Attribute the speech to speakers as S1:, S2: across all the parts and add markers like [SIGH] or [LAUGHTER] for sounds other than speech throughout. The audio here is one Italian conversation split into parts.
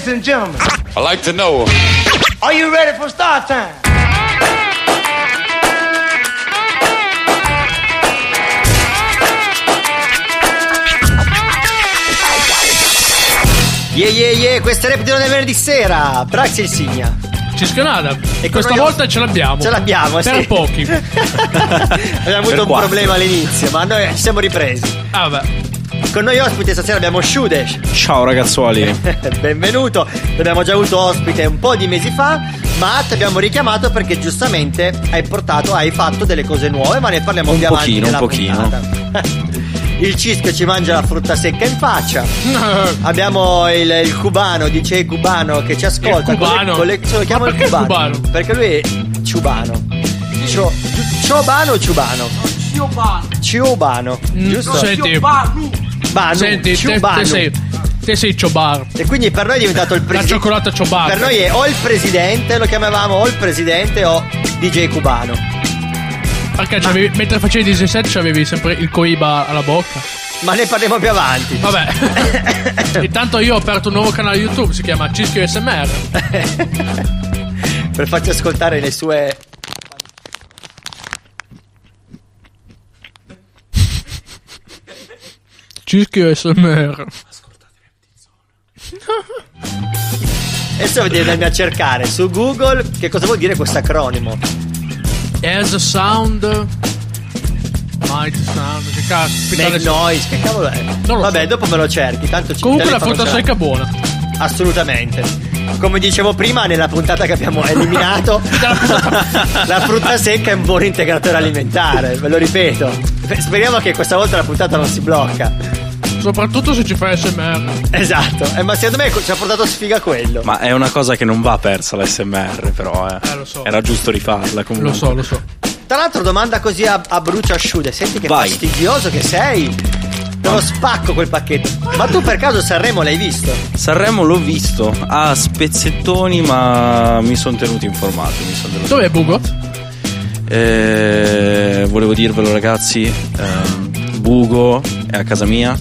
S1: Ladies and gentlemen,
S2: I like to know.
S1: are you ready for start time?
S3: Yeah yeah yeah, questo è Reptilo del venerdì sera. Braxi il Signa.
S4: Ciscanada.
S3: E
S4: Questa volta ce l'abbiamo.
S3: Ce l'abbiamo,
S4: Per
S3: sì.
S4: pochi. [LAUGHS]
S3: Abbiamo avuto
S5: Per
S3: un
S5: quattro.
S3: problema all'inizio, ma noi ci siamo ripresi.
S4: Ah, vabbè.
S3: Con noi ospiti stasera abbiamo Shudesh.
S5: Ciao ragazzuoli. [LAUGHS]
S3: Benvenuto. L'abbiamo già avuto ospite un po' di mesi fa, ma ti abbiamo richiamato perché giustamente hai portato, hai fatto delle cose nuove, ma ne parliamo
S5: Un
S3: più avanti
S5: pochino,
S3: nella
S5: un pochino.
S3: puntata. [LAUGHS] Il cischio ci mangia la frutta secca in faccia. [LAUGHS] Abbiamo il, il cubano, dice cubano che ci ascolta.
S4: Il cubano?
S3: Con le, con le- lo chiamo il cubano?
S4: cubano?
S3: Perché lui è ciubano. Ciobano o ciubano? Ciobano. Giusto?
S4: Senti,
S3: Banu,
S4: senti, te,
S3: ciubano.
S4: te sei. Te sei Ciobar.
S3: E quindi per noi è diventato il
S4: La
S3: presidente.
S4: cioccolata Ciobar.
S3: Per noi è o il presidente, lo chiamavamo o il presidente o DJ cubano.
S4: Perché c'avevi- mentre facevi i 17 avevi sempre il coiba alla bocca.
S3: Ma ne parliamo più avanti.
S4: Vabbè. [LAUGHS] Intanto io ho aperto un nuovo canale YouTube, si chiama Cischio SMR. [LAUGHS]
S3: per farci ascoltare le sue.
S4: Cischio SMR.
S3: Adesso devi andarmi a cercare su Google che cosa vuol dire questo acronimo.
S4: As a sound. Might sound. Che cazzo?
S3: Make noise, che cavolo è? Vabbè,
S4: so.
S3: dopo me lo cerchi, tanto ci
S4: Comunque la frutta secca è buona.
S3: Assolutamente. Come dicevo prima, nella puntata che abbiamo eliminato, [LAUGHS] [LAUGHS] la frutta secca è un buon integratore alimentare, ve lo ripeto. Speriamo che questa volta la puntata non si blocca.
S4: Soprattutto se ci fai SMR.
S3: Esatto, eh, ma secondo me ci ha portato sfiga quello.
S5: Ma è una cosa che non va persa l'SMR, però, eh.
S4: Eh, lo so.
S5: Era giusto rifarla comunque.
S4: Lo so, lo so.
S3: Tra l'altro, domanda così a, a bruciasciude: Senti che
S5: Vai.
S3: fastidioso che sei. Te lo spacco quel pacchetto. Ma tu per caso Sanremo l'hai visto?
S5: Sanremo l'ho visto a spezzettoni, ma mi sono tenuto informato. Mi son tenuto
S4: Dov'è Bugo?
S5: Eh, volevo dirvelo ragazzi, ehm, Bugo è a casa mia,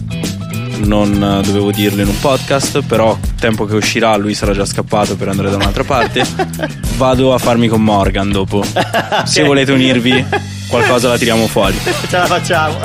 S5: non eh, dovevo dirlo in un podcast, però tempo che uscirà lui sarà già scappato per andare da un'altra parte. [LAUGHS] Vado a farmi con Morgan dopo. [LAUGHS] Se volete unirvi, qualcosa la tiriamo fuori.
S3: Ce la facciamo.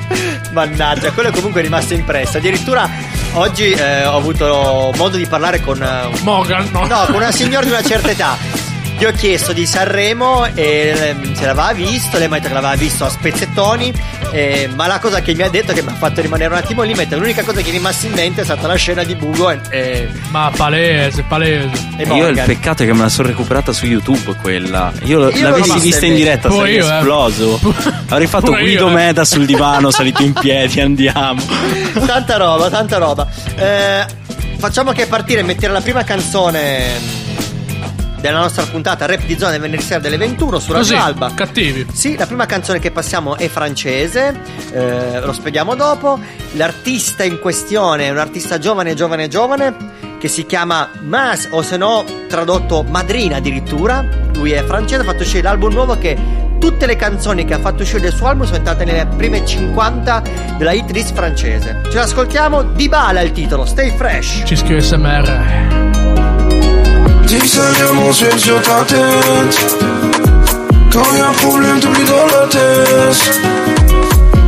S3: [LAUGHS] Mannaggia, quello è comunque rimasto impresso. Addirittura oggi eh, ho avuto modo di parlare con. eh,
S4: Morgan, no.
S3: No, con una signora di una certa età. Gli ho chiesto di Sanremo e ehm, se l'aveva visto, lei mi ha detto che l'aveva visto a spezzettoni, eh, ma la cosa che mi ha detto che mi ha fatto rimanere un attimo lì, mentre l'unica cosa che è rimasta in mente è stata la scena di Bugo e, e,
S4: Ma palese, palese.
S3: e
S5: Io il peccato è che me la sono recuperata su YouTube quella. Io,
S3: Io
S5: l'avessi
S3: vista
S5: in diretta
S4: Pure
S5: sarei
S4: io, eh.
S5: esploso. [LAUGHS] Avrei fatto
S4: Pure io,
S5: Guido
S4: eh.
S5: Meda sul divano, [LAUGHS] salito in piedi, andiamo.
S3: tanta roba, tanta roba. Eh, facciamo che partire e mettere la prima canzone della nostra puntata Rap di zona del venerdì sera delle 21 su Radio
S4: Così,
S3: Alba.
S4: cattivi.
S3: Sì, la prima canzone che passiamo è francese, eh, lo spieghiamo dopo. L'artista in questione è un artista giovane, giovane, giovane che si chiama Mas, o se no tradotto Madrina addirittura. Lui è francese, ha fatto uscire l'album nuovo che tutte le canzoni che ha fatto uscire del suo album sono entrate nelle prime 50 della hit list francese. Ce l'ascoltiamo, Dybala è il titolo, Stay Fresh.
S4: Cischio SMR.
S6: Dis ça vient mon ciel sur ta tête. Quand y a un problème t'oublies dans la tête.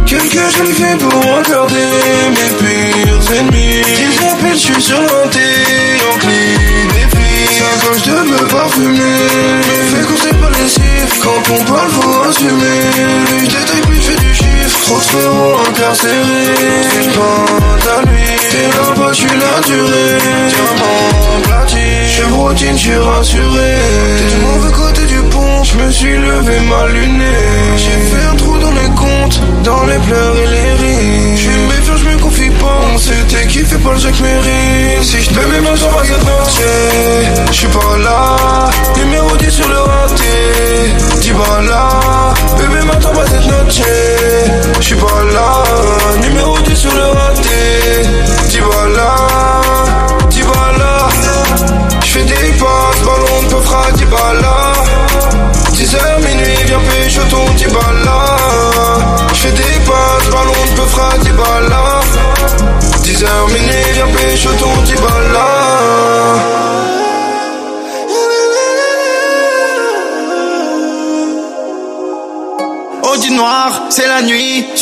S6: Quelques jeunes filles pour regarder mes pires ennemis. Ils appellent, je suis sur un thé en Les filles, ça quand je te veux parfumer. Me fais qu'on sait pas les chiffres Quand on parle faut assumer. Lui je détaille plus je fais du chiffre. Trop de frérots incarcérés. Pas à lui T'es là-bas je suis la durée Diamant platine. Je rassuré. T'es du mauvais côté du pont. Je me suis levé mal luné. J'ai fait un trou dans les comptes Dans les pleurs et les rires. Je méfiant je me confie pas. On s'était kiffé pas le jeu que mérite Si je te mets ma jambe à Je suis pas là. Numéro 10 sur le raté. Dis pas là. Bébé m'attends pas cette noche Je suis pas là. Numéro 10 sur le raté
S7: color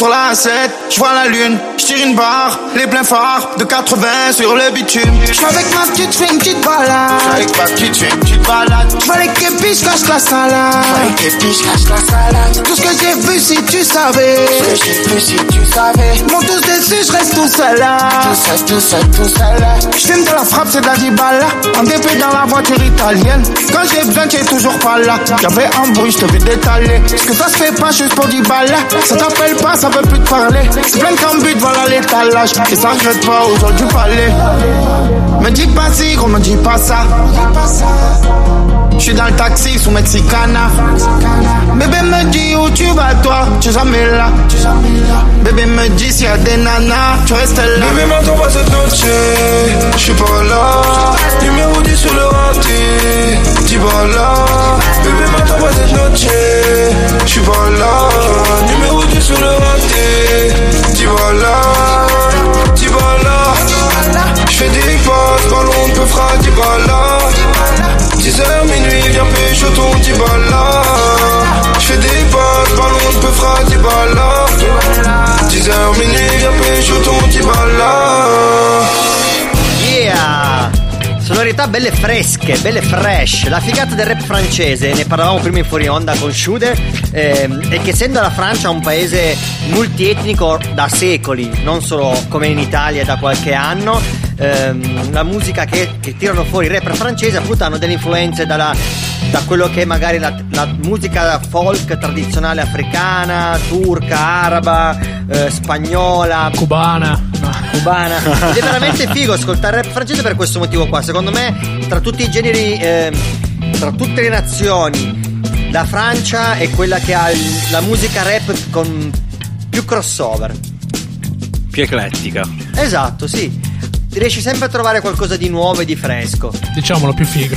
S7: sur la 7, je vois la lune, je tire une barre, les pleins phares de 80 sur le bitume. Je suis avec ma petite, fais une petite balade. Avec ma petite, fais une petite balade. Je vois les képis, je cache la salade. Les képis, je cache la salade. Tout ce que j'ai vu, si tu savais. Tout ce que j'ai vu, si tu savais. Mon tous dessus, je reste tout seul là. Tout seul, tout seul, tout seul là. Je de la frappe, c'est de la dibala. En dépit dans la voiture italienne. Quand j'ai besoin, tu es toujours pas là. Y'avait un bruit, je te vais détaler. Ce que ça se fait pas juste pour 10 balles. Ça t'appelle pas, ça veut plus te parler. C'est plein de but, voilà l'étalage. Et ça regrette pas aujourd'hui parler. Me dis pas si, gros, me dis pas ça. Je suis dans le taxi sous Mexicana. Bébé me dit où tu vas toi, tu es jamais là. Bébé me dit s'il y a des nanas, tu restes là. Bébé m'attends pas cette noche, je suis pas là. Numéro 10 sur le raté, dis pas là. Bébé m'attends pas cette noche, je suis pas là. Numéro 10 sur le raté, dis pas là. Dis pas là. Je fais des passes, ballon de fera, dis pas là. 10h minuit, viens pécho ton Dibala Je fais des passes, ballon de peu fera Dibala 10h minuit, viens pécho ton Dibala
S3: Yeah! Sonorità belle fresche, belle fresh. La figata del rap francese, ne parlavamo prima in fuori onda con Shude, ehm, è che essendo la Francia un paese multietnico da secoli, non solo come in Italia da qualche anno, ehm, la musica che, che tirano fuori i rapper francesi appunto hanno delle influenze dalla, da quello che è magari la, la musica folk tradizionale africana, turca, araba, eh, spagnola,
S4: Cubana.
S3: Cubana. [LAUGHS] Ed è veramente figo ascoltare rap francese per questo motivo qua. Secondo me, tra tutti i generi, ehm, tra tutte le nazioni, la Francia è quella che ha il- la musica rap con più crossover.
S5: Più eclettica.
S3: Esatto, sì. Riesci sempre a trovare qualcosa di nuovo e di fresco.
S4: Diciamolo più figo.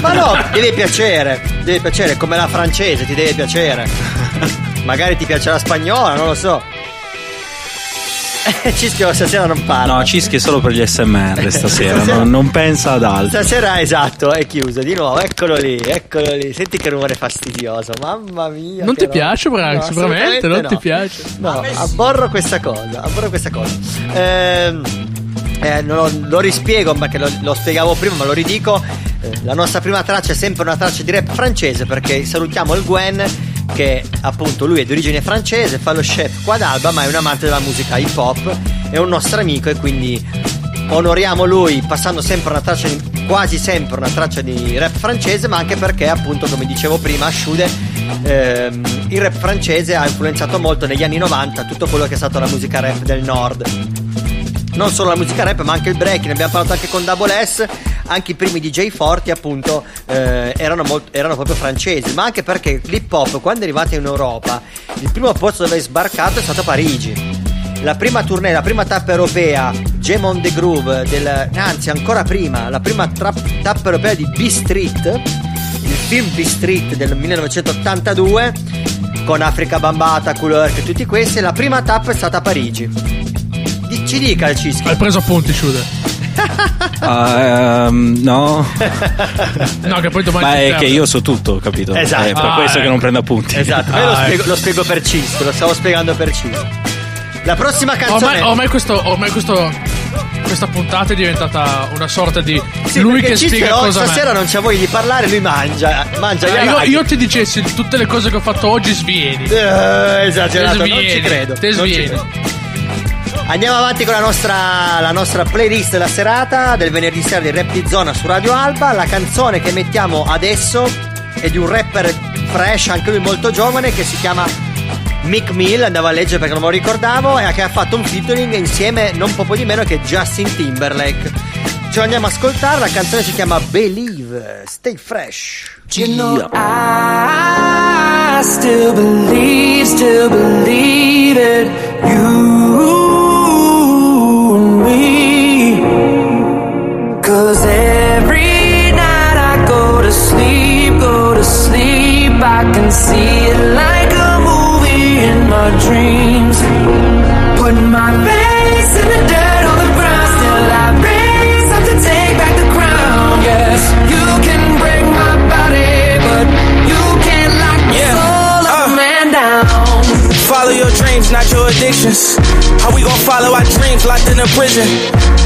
S3: Ma no, [LAUGHS] deve piacere. Deve piacere, come la francese, ti deve piacere. [LAUGHS] Magari ti piace la spagnola, non lo so. Eh, Cischio stasera non parla.
S5: No, Cischi è solo per gli SMR stasera, non, non pensa ad altro.
S3: Stasera esatto, è chiuso di nuovo, eccolo lì, eccolo lì. Senti che rumore fastidioso, mamma mia.
S4: Non ti piace, Branks?
S3: No,
S4: veramente?
S3: assolutamente
S4: Non
S3: no.
S4: ti piace?
S3: No, abborro questa cosa, abborro questa cosa. Ehm, eh, non lo, lo rispiego perché lo, lo spiegavo prima, ma lo ridico. Eh, la nostra prima traccia è sempre una traccia di rap francese perché salutiamo il Gwen che appunto lui è di origine francese, fa lo chef qua ad Alba ma è un amante della musica hip hop, è un nostro amico e quindi onoriamo lui passando sempre una traccia di- quasi sempre una traccia di rap francese ma anche perché appunto come dicevo prima Shude ehm, il rap francese ha influenzato molto negli anni 90 tutto quello che è stato la musica rap del nord non solo la musica rap ma anche il break. Ne abbiamo parlato anche con Double S. Anche i primi DJ forti appunto eh, erano, molt- erano proprio francesi. Ma anche perché l'hip hop quando è arrivato in Europa il primo posto dove è sbarcato è stato Parigi. La prima tournée, la prima tappa europea Gem on the Groove del, anzi ancora prima la prima tra- tappa europea di B-Street il film B-Street del 1982 con Africa Bambata, Couleur e tutti questi la prima tappa è stata a Parigi ci dica il Cischi
S4: Hai preso appunti, Shude. [LAUGHS]
S5: Ah, ehm, no,
S4: No, che poi domani
S5: ma è che io so tutto, capito?
S3: Esatto.
S5: È per
S4: Ah,
S5: questo che
S4: ecco.
S5: non prendo appunti.
S3: Esatto, io lo,
S4: Ah,
S3: spiego,
S4: ecco.
S3: lo spiego per Cisco, lo stavo spiegando per Cisco. La prossima canzone.
S4: Ormai, ormai questo, ormai questo, questa puntata è diventata una sorta di
S3: Sì,
S4: lui che
S3: Cisco
S4: spiega
S3: oh,
S4: cosa
S3: stasera non c'ha voglia di parlare, lui mangia. Mangia
S4: Ah, io, io ti dicessi tutte le cose che ho fatto oggi svieni.
S3: Eh, esagerato,
S4: Te
S3: non ci
S4: svieni,
S3: credo.
S4: te
S3: non ci
S4: svieni.
S3: Andiamo avanti con la nostra, la nostra playlist della serata del venerdì sera di Rap di Zona su Radio Alba. La canzone che mettiamo adesso è di un rapper fresh, anche lui molto giovane, che si chiama Mick Mill. Andavo a leggere perché non me lo ricordavo, e che ha fatto un featuring insieme non poco di meno che Justin Timberlake. Ce lo andiamo a ascoltare, la canzone si chiama Believe, Stay Fresh.
S8: You know, I still believe, still believe it. You Cause every night I go to sleep, go to sleep. I can see it like
S9: addictions. How we gon' follow our dreams locked in a prison?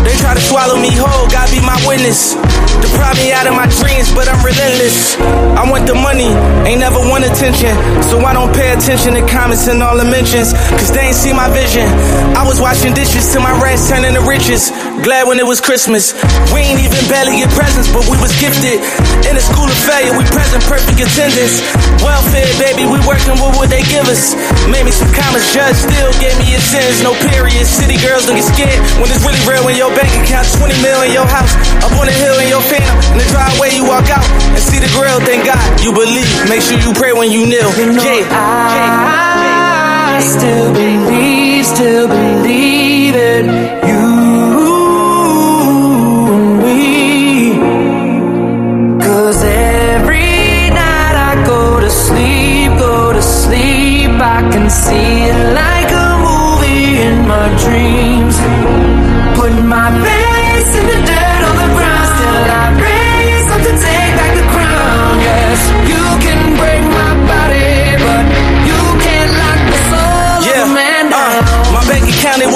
S9: They try to swallow me whole, God be my witness. Deprive me out of my dreams, but I'm relentless. I want the money, ain't never want attention. So I don't pay attention to comments and all the mentions, cause they ain't see my vision. I was washing dishes till my rats turning to riches. Glad when it was Christmas. We ain't even barely get presents, but we was gifted. In a school of failure, we present perfect attendance. Welfare, baby, we working with what they give us. Made me some comments, judge still gave me a sentence. No period. City girls don't get scared when it's really real. When your bank account 20 mil in your house, up on the hill in your phantom, in the driveway you walk out and see the grill. Thank God you believe. Make sure you pray when you kneel. Yeah.
S8: I still believe, still believe in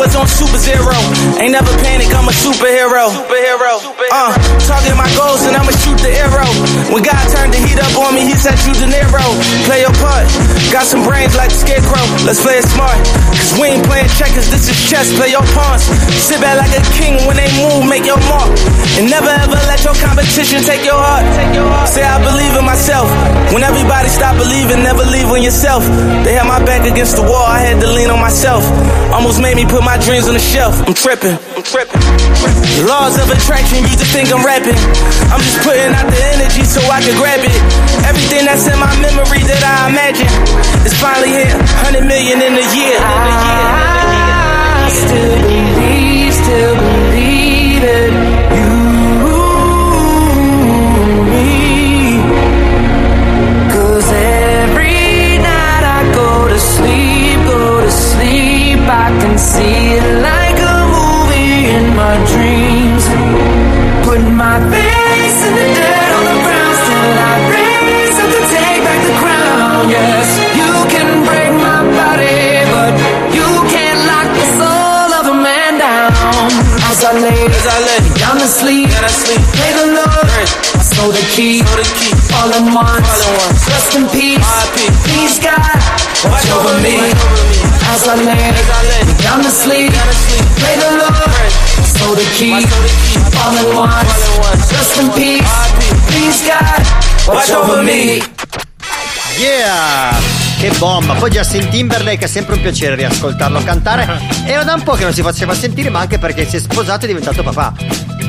S9: was on super zero. Ain't never panic, I'm a superhero. Superhero. Uh, target my goals and I'ma shoot the arrow. When God turned the heat up on me, he said you De Niro. Play your part. Got some brains like the scarecrow. Let's play it smart. Cause we ain't playing checkers, this is chess. Play your pawns. Sit back like a king when they move, make your mark. And never ever let your competition take your heart. Say I believe in myself. When everybody stop believing, never leave on yourself. They had my back against the wall, I had to lean on myself. Almost made me put my dreams on the shelf. I'm tripping. I'm tripping. The laws of attraction, you just think I'm rapping. I'm just putting the energy so I can grab it. Everything that's in my memory that I imagine is finally here. 100 million in a year.
S8: I still believe, still believe in you and me. Cause every night I go to sleep, go to sleep, I can see it like a movie in my dreams. Watch over me. As I lay,
S9: As I live, I'm asleep,
S8: play the look, slow the key,
S9: follow on
S8: trust and peace. Peace God, watch over me. As I lay down to sleep,
S9: down to sleep.
S8: play the Lord, The key, all in once.
S9: All in once.
S8: Rest in peace,
S9: R.I.P.
S8: peace God, watch over me.
S3: Yeah! Che bomba! Poi Justin Timberlake è sempre un piacere riascoltarlo cantare. Era da un po' che non si faceva sentire, ma anche perché si è sposato e è diventato papà.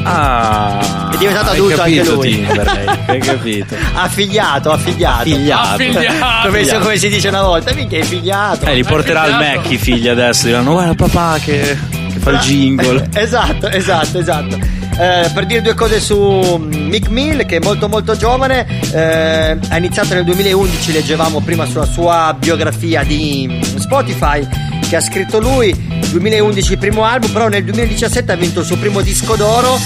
S5: Ah,
S3: È diventato
S5: hai
S3: adulto anche
S5: capito,
S3: lui.
S5: Timberlake, hai capito. [LAUGHS]
S3: Affigliato, affiliato.
S5: Affiliato.
S4: Affiliato.
S3: Come, si- come si dice una volta, mica è figliato.
S5: Eh, li porterà al
S4: figliato.
S5: Mac i figli adesso. Diranno, guarda papà che, fa il jingle. [LAUGHS]
S3: Esatto, esatto, esatto. Eh, per dire due cose su Mick Mill, che è molto molto giovane, eh, ha iniziato nel 2011, leggevamo prima sulla sua biografia di Spotify, che ha scritto lui, 2011 il primo album, però nel 2017 ha vinto il suo primo disco d'oro,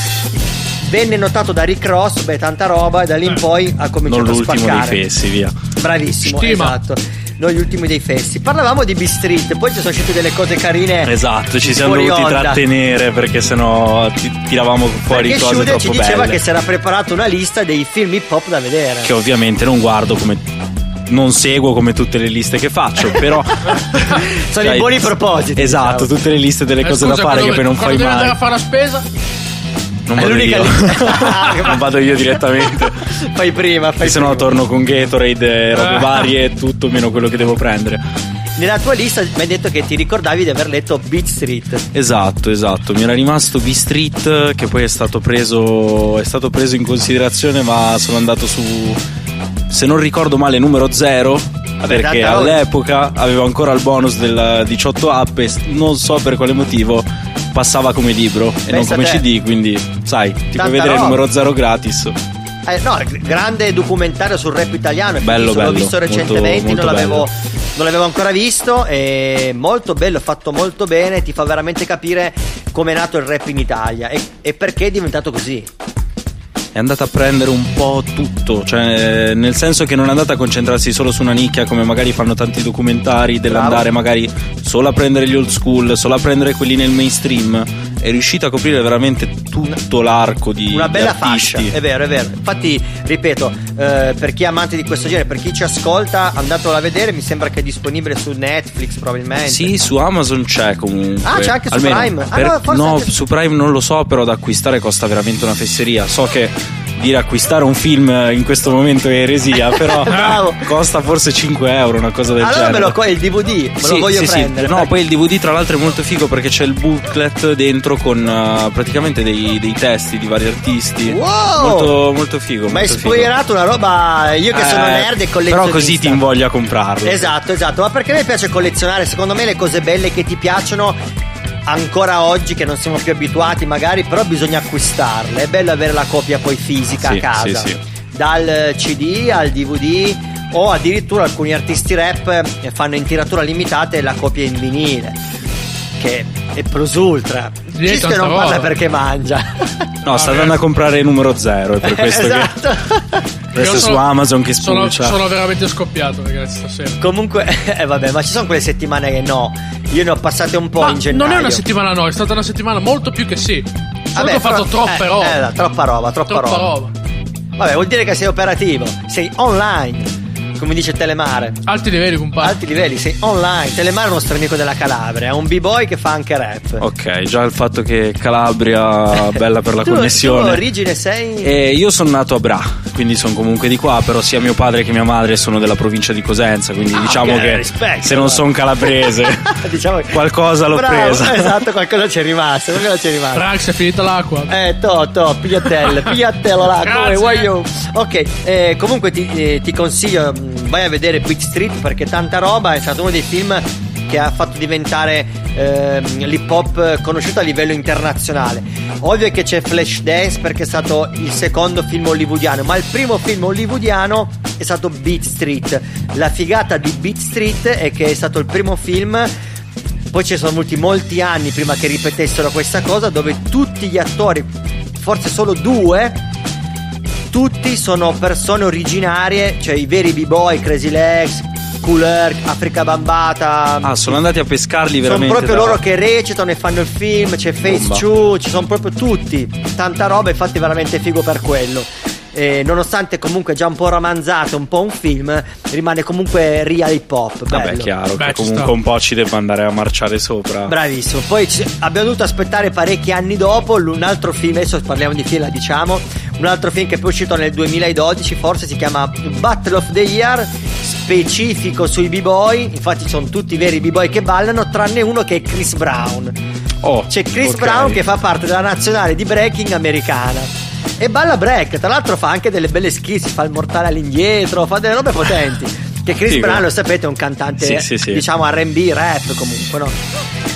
S3: venne notato da Rick Ross, beh tanta roba, e da lì in poi ha cominciato
S5: Non
S3: a
S5: l'ultimo
S3: spaccare.
S5: dei fessi, via.
S3: Bravissimo,
S4: Stima.
S3: esatto. Noi gli ultimi dei fessi. Parlavamo di B-Street, poi ci sono uscite delle cose carine.
S5: Esatto, ci siamo dovuti
S3: onda.
S5: trattenere perché sennò ti- tiravamo fuori
S3: Perché
S5: cose
S3: Shude
S5: troppo
S3: ci diceva
S5: belle.
S3: che si era preparato una lista dei film hip hop da vedere.
S5: Che ovviamente non guardo come. Non seguo come tutte le liste che faccio, però. [LAUGHS]
S3: Sono i buoni propositi,
S5: Esatto,
S3: diciamo.
S5: tutte le liste delle
S4: Eh,
S5: cose
S4: scusa,
S5: da fare
S4: quando-
S5: che poi non
S4: quando
S5: fai
S4: devi andare
S5: mai.
S4: a fare la spesa?
S5: Non vado io. [LAUGHS] non vado io direttamente.
S3: Fai prima, fai
S5: Se no torno con Gatorade, robe varie, [LAUGHS] tutto meno quello che devo prendere.
S3: Nella tua lista mi hai detto che ti ricordavi di aver letto Beat Street.
S5: Esatto, esatto. Mi era rimasto B-Street che poi è stato preso. È stato preso in considerazione, ma sono andato su. Se non ricordo male, numero 0. Perché all'epoca avevo ancora il bonus del 18 app e non so per quale motivo passava come libro e non
S3: Pensa
S5: come
S3: te.
S5: CD, quindi sai, ti
S3: Tanta
S5: puoi vedere il
S3: roba.
S5: numero 0 gratis.
S3: Eh, no, grande documentario sul rap italiano.
S5: Bello,
S3: L'ho
S5: bello,
S3: visto
S5: molto-
S3: recentemente,
S5: molto
S3: non, l'avevo, non l'avevo ancora visto. È molto bello, fatto molto bene. Ti fa veramente capire come è nato il rap in Italia e, e perché è diventato così.
S5: È andata a prendere un po' tutto, cioè nel senso che non è andata a concentrarsi solo su una nicchia come magari fanno tanti documentari dell'andare magari solo a prendere gli old school, solo a prendere quelli nel mainstream, è riuscita a coprire veramente tutto l'arco di
S3: Una bella fascia, è vero, è vero. Infatti, ripeto, eh, per chi è amante di questo genere, per chi ci ascolta, andatelo a vedere, mi sembra che è disponibile su Netflix probabilmente.
S5: Sì, su Amazon c'è comunque.
S3: Ah, c'è anche su
S5: Almeno
S3: Prime? Ah,
S5: per-
S3: no, forse
S5: no,
S3: anche-
S5: su Prime non lo so, però da acquistare costa veramente una fesseria. So che dire acquistare un film in questo momento è eresia, [LAUGHS] però costa forse 5 euro, una cosa del
S3: allora
S5: genere.
S3: me lo co- il DVD, me lo
S5: Sì,
S3: voglio
S5: sì, sì.
S3: prendere.
S5: No,
S3: dai.
S5: poi il DVD tra l'altro è molto figo perché c'è il booklet dentro con uh, praticamente dei, dei testi di vari artisti.
S3: Wow!
S5: Molto, molto figo.
S3: Ma hai spoilerato una roba. Io che sono
S5: Eh,
S3: nerd e collezionista.
S5: Però così ti invoglia a comprarlo.
S3: Esatto, esatto. Ma perché a me piace collezionare? Secondo me le cose belle che ti piacciono ancora oggi che non siamo più abituati magari, però bisogna acquistarle. È bello avere la copia poi fisica
S5: Sì,
S3: a casa.
S5: sì, sì.
S3: Dal CD al DVD o addirittura alcuni artisti rap eh, fanno in tiratura limitata la copia in vinile. Che è plus ultra.
S4: Lì è
S3: Cisco
S4: tanta
S3: non
S4: roba.
S3: parla perché mangia.
S5: No, sta andando a comprare il numero zero, è per [LAUGHS] questo
S3: esatto.
S5: che adesso
S4: Io
S5: su Amazon che
S4: Sono, sono veramente scoppiato, ragazzi, stasera.
S3: Comunque, [LAUGHS] eh, vabbè, ma ci sono quelle settimane che no. Io ne ho passate un po'
S4: Ma
S3: in gennaio.
S4: non è una settimana no, è stata una settimana molto più che sì. Che ho fatto
S3: però-
S4: troppe
S3: eh,
S4: robe.
S3: eh, troppa roba, troppa,
S4: troppa
S3: roba.
S4: roba.
S3: Vabbè, vuol dire che sei operativo, sei online. Come dice Telemare.
S4: Alti livelli, compadre.
S3: Alti livelli, sei online. Telemare è un nostro amico della Calabria, è un b-boy che fa anche rap.
S5: Ok, già il fatto che Calabria [LAUGHS] bella per la
S3: tu,
S5: connessione.
S3: Tu origine sei.
S5: E io sono nato a Bra, quindi sono comunque di qua, però sia mio padre che mia madre sono della provincia di Cosenza, quindi
S3: Ah,
S5: diciamo
S3: ok,
S5: che
S3: rispetto,
S5: se non sono calabrese [LAUGHS]
S3: diciamo che-
S5: qualcosa l'ho
S3: Bravo,
S5: presa. [LAUGHS]
S3: Esatto, qualcosa c'è rimasto. Qualcosa c'è rimasto.
S4: Rax, è finita l'acqua.
S3: Eh, to, to, pigliatelle, pigliatelo là, come
S4: Grazie.
S3: vuoi io. Ok, eh, comunque ti, eh, ti consiglio, mh, vai a vedere Beat Street perché tanta roba, è stato uno dei film che ha fatto diventare ehm, l'hip hop conosciuto a livello internazionale. Ovvio che c'è Flashdance perché è stato il secondo film hollywoodiano, ma il primo film hollywoodiano è stato Beat Street. La figata di Beat Street è che è stato il primo film poi ci sono voluti molti anni prima che ripetessero questa cosa dove tutti gli attori, forse solo due, tutti sono persone originarie, cioè i veri b-boy, Crazy Legs, Cool Herc, Africa Bambata.
S5: Ah, sono andati a pescarli
S3: Sono
S5: veramente.
S3: proprio
S5: da-
S3: loro che recitano e fanno il film, c'è Face
S5: Bomba.
S3: Chu, ci sono proprio tutti, tanta roba, infatti veramente figo per quello. E nonostante comunque già un po' romanzato, un po' un film, rimane comunque real hip hop.
S5: Vabbè,
S3: bello.
S5: chiaro
S4: Beh,
S5: che comunque
S4: sta.
S5: un po' ci deve andare a marciare sopra.
S3: Bravissimo, poi ci- abbiamo dovuto aspettare parecchi anni dopo un altro film, adesso parliamo di film, diciamo, un altro film che è poi uscito nel 2012, forse si chiama Battle of the Year, specifico sui b-boy, infatti sono tutti i veri b-boy che ballano, tranne uno che è Chris Brown.
S5: Oh,
S3: C'è Chris
S5: ok.
S3: Brown che fa parte della nazionale di breaking americana. E balla break, tra l'altro fa anche delle belle si fa il mortale all'indietro, fa delle robe potenti. [LAUGHS] Che Chris
S5: Figo.
S3: Brown, lo sapete, è un cantante,
S5: Sì, sì, sì.
S3: diciamo RB, rap comunque, no?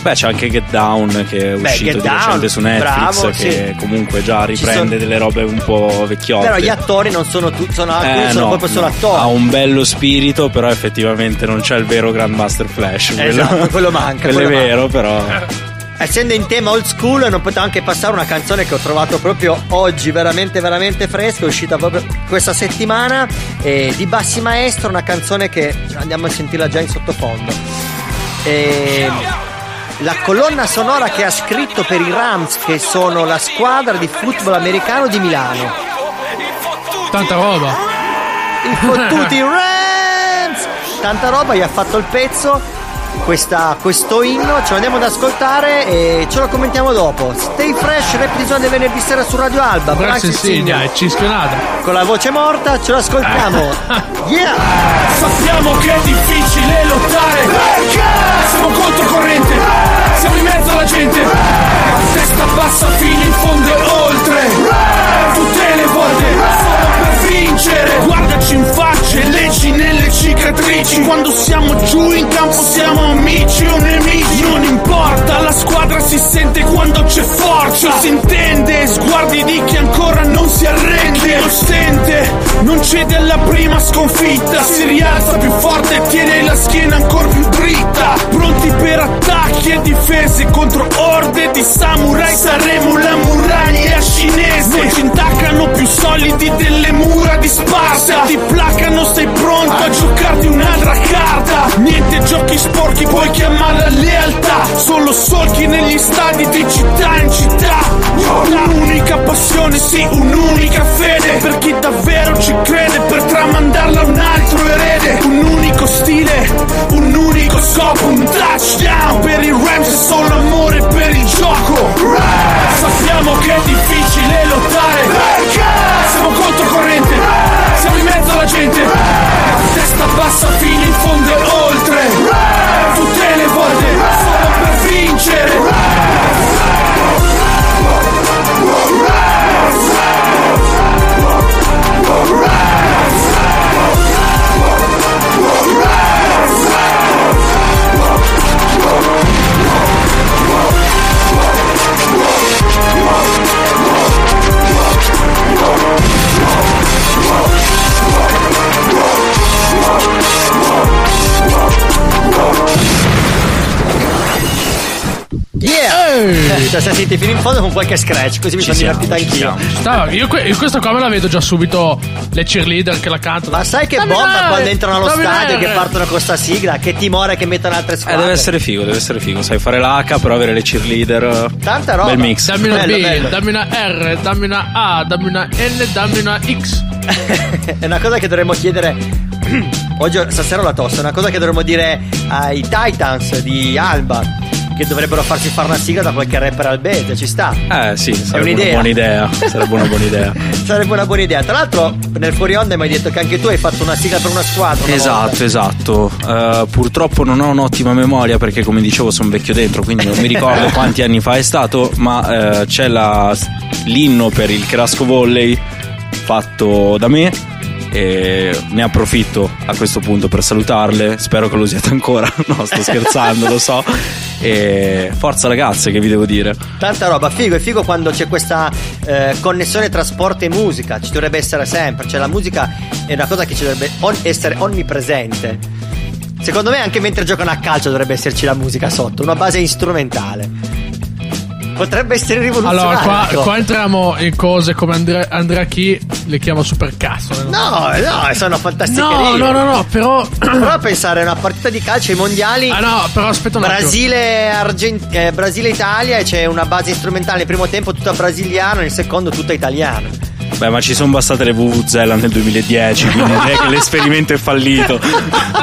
S5: Beh, c'è anche Get Down che è
S3: Beh,
S5: uscito
S3: Get
S5: di recente su Netflix,
S3: bravo,
S5: che comunque già riprende
S3: sono-
S5: delle robe un po' vecchiotte.
S3: Però gli attori non sono tutti, sono, alcuni
S5: Eh,
S3: sono
S5: no,
S3: proprio solo attori.
S5: Ha un bello spirito, però effettivamente non c'è il vero Grandmaster Flash.
S3: Esatto, quello manca,
S5: Quello [LAUGHS]
S3: quello
S5: è vero, però. [LAUGHS]
S3: Essendo in tema old school, non potevo anche passare una canzone che ho trovato proprio oggi, veramente, veramente fresca. È uscita proprio questa settimana. eh, di Bassi Maestro, una canzone che andiamo a sentirla già in sottofondo. E la colonna sonora che ha scritto per i Rams, che sono la squadra di football americano di Milano.
S4: Tanta roba.
S3: I fottuti Rams! Tanta roba, gli ha fatto il pezzo. Questa, questo inno ce lo andiamo ad ascoltare e ce lo commentiamo dopo. Stay fresh, reprisione venerdì sera su Radio Alba.
S4: Insegna,
S3: Insigne.
S4: è cischionata.
S3: Con la voce morta ce lo ascoltiamo. Yeah!
S10: Sappiamo che è difficile lottare Siamo controcorrente Siamo in mezzo alla gente Testa bassa fino in fondo e oltre Tutte le volte Solo per vincere Guardaci in faccia e leggi nelle cicatrici. Quando siamo giù in campo siamo amici o nemici. Non importa, la squadra Si sente quando c'è forza. Si intende Sguardi di chi ancora non si arrende. Lo sente Non cede alla prima sconfitta. Si rialza più forte e tiene la schiena ancora più dritta. Pronti per attacchi e difese Contro orde di samurai. Saremo la muraglia cinese. Non ci intaccano più solidi delle mura di Sparta. Ti placano stai pronto a giocarti un'altra carta. Niente giochi sporchi puoi chiamare lealtà. Solo solchi negli stadi di città in città. Un'unica passione, sì, un'unica fede. Per chi davvero ci crede Per tramandarla a un altro erede. Un unico stile, un unico scopo Un touchdown. Per i Rams è solo amore per il gioco. Sappiamo che è difficile lottare. Siamo controcorrente in mezzo alla gente. Testa bassa fino in fondo e oltre. Tutte le volte Solo per vincere
S3: Yeah! Ci siamo sentiti fino in fondo con qualche scratch, così mi sono
S5: siamo,
S3: divertito
S5: ci
S3: anch'io.
S4: Sta- io, que- io questa qua me la vedo già subito. Le cheerleader che la cantano.
S3: Ma sai che
S4: Dammi
S3: bomba
S4: dare,
S3: quando entrano allo stadio
S4: dare.
S3: che partono con sta sigla? Che timore che mettono altre
S5: Eh,
S3: squadre.
S5: deve essere figo, deve essere figo. Sai fare l'H, però avere le cheerleader.
S3: Tanta roba.
S5: Bel mix.
S4: Dammi una
S3: Bello,
S4: B,
S3: bello.
S4: dammi una R, dammi una A, dammi una N, dammi una X. [LAUGHS]
S3: è una cosa che dovremmo chiedere. [CLEARS THROAT] Oggi stasera ho la tosse, è una cosa che dovremmo dire ai Titans di Alba. Che dovrebbero farsi fare una sigla da qualche rapper albese, ci sta.
S5: Eh sì, sarebbe una buona idea. Sarebbe una buona idea. [LAUGHS]
S3: Sarebbe una buona idea. Tra l'altro, nel fuori onda mi hai detto che anche tu hai fatto una sigla per una squadra. una
S5: Esatto,
S3: volta.
S5: esatto. Eh, purtroppo non ho un'ottima memoria perché, come dicevo, sono vecchio dentro, quindi non mi ricordo [LAUGHS] quanti anni fa è stato. Ma eh, c'è la- l'inno per il Crasco Volley fatto da me. E ne approfitto a questo punto per salutarle. Spero che lo siate ancora. [LAUGHS] No, sto scherzando, lo so. E forza ragazze, che vi devo dire.
S3: Tanta roba, figo, è figo quando c'è questa eh, connessione tra sport e musica, ci dovrebbe essere sempre, cioè la musica è una cosa che ci dovrebbe on- essere onnipresente. Secondo me anche mentre giocano a calcio dovrebbe esserci la musica sotto, una base strumentale. Potrebbe essere rivoluzionario.
S4: Allora, qua, qua entriamo in cose come Andrea, Andrea Chi le chiama super cazzo.
S3: No, no, sono fantastiche.
S4: No, no, no, no, però.
S3: A [CLEARS THROAT] pensare a una partita di calcio ai mondiali.
S4: Ah no, però aspetta un attimo.
S3: Brasile, Argent- eh, Brasile Italia e c'è una base strumentale nel primo tempo tutta brasiliana, nel secondo tutta italiana.
S5: Beh, ma ci sono bastate le VVZela nel 2010, quindi direi che l'esperimento è fallito.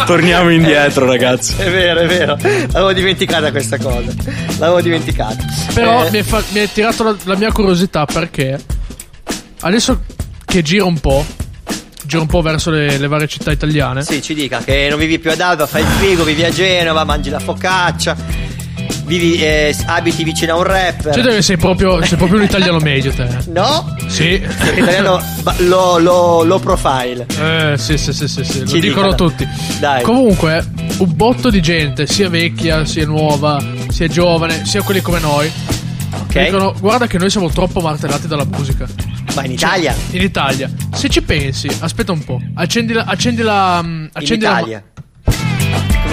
S5: Torniamo indietro, ragazzi.
S3: È vero, è vero. L'avevo dimenticata questa cosa. L'avevo dimenticata.
S4: Però
S3: Eh,
S4: mi, è fa- mi è tirato la, la mia curiosità perché adesso che giro un po', giro un po' verso le, le varie città italiane.
S3: Sì, ci dica che non vivi più ad Alba, fai il figo, vivi a Genova, mangi la focaccia, vivi, eh, abiti vicino a un rapper.
S4: Cioè, te sei proprio, sei proprio un italiano medio, te.
S3: No?
S4: Sì.
S3: Italiano ba- lo, lo, lo profile.
S4: Eh, sì, sì, sì, sì, sì, lo
S3: Ci
S4: dicono tutti.
S3: dai.
S4: Comunque, un botto di gente, sia vecchia, sia nuova, sia giovane, sia quelli come noi,
S3: Ok?
S4: dicono: Guarda che noi siamo troppo martellati dalla musica.
S3: Ma in Italia?
S4: In Italia. Se ci pensi, aspetta un po'. Accendi la. Accendi la. mm,
S3: In
S4: Accendi la-
S3: Italia.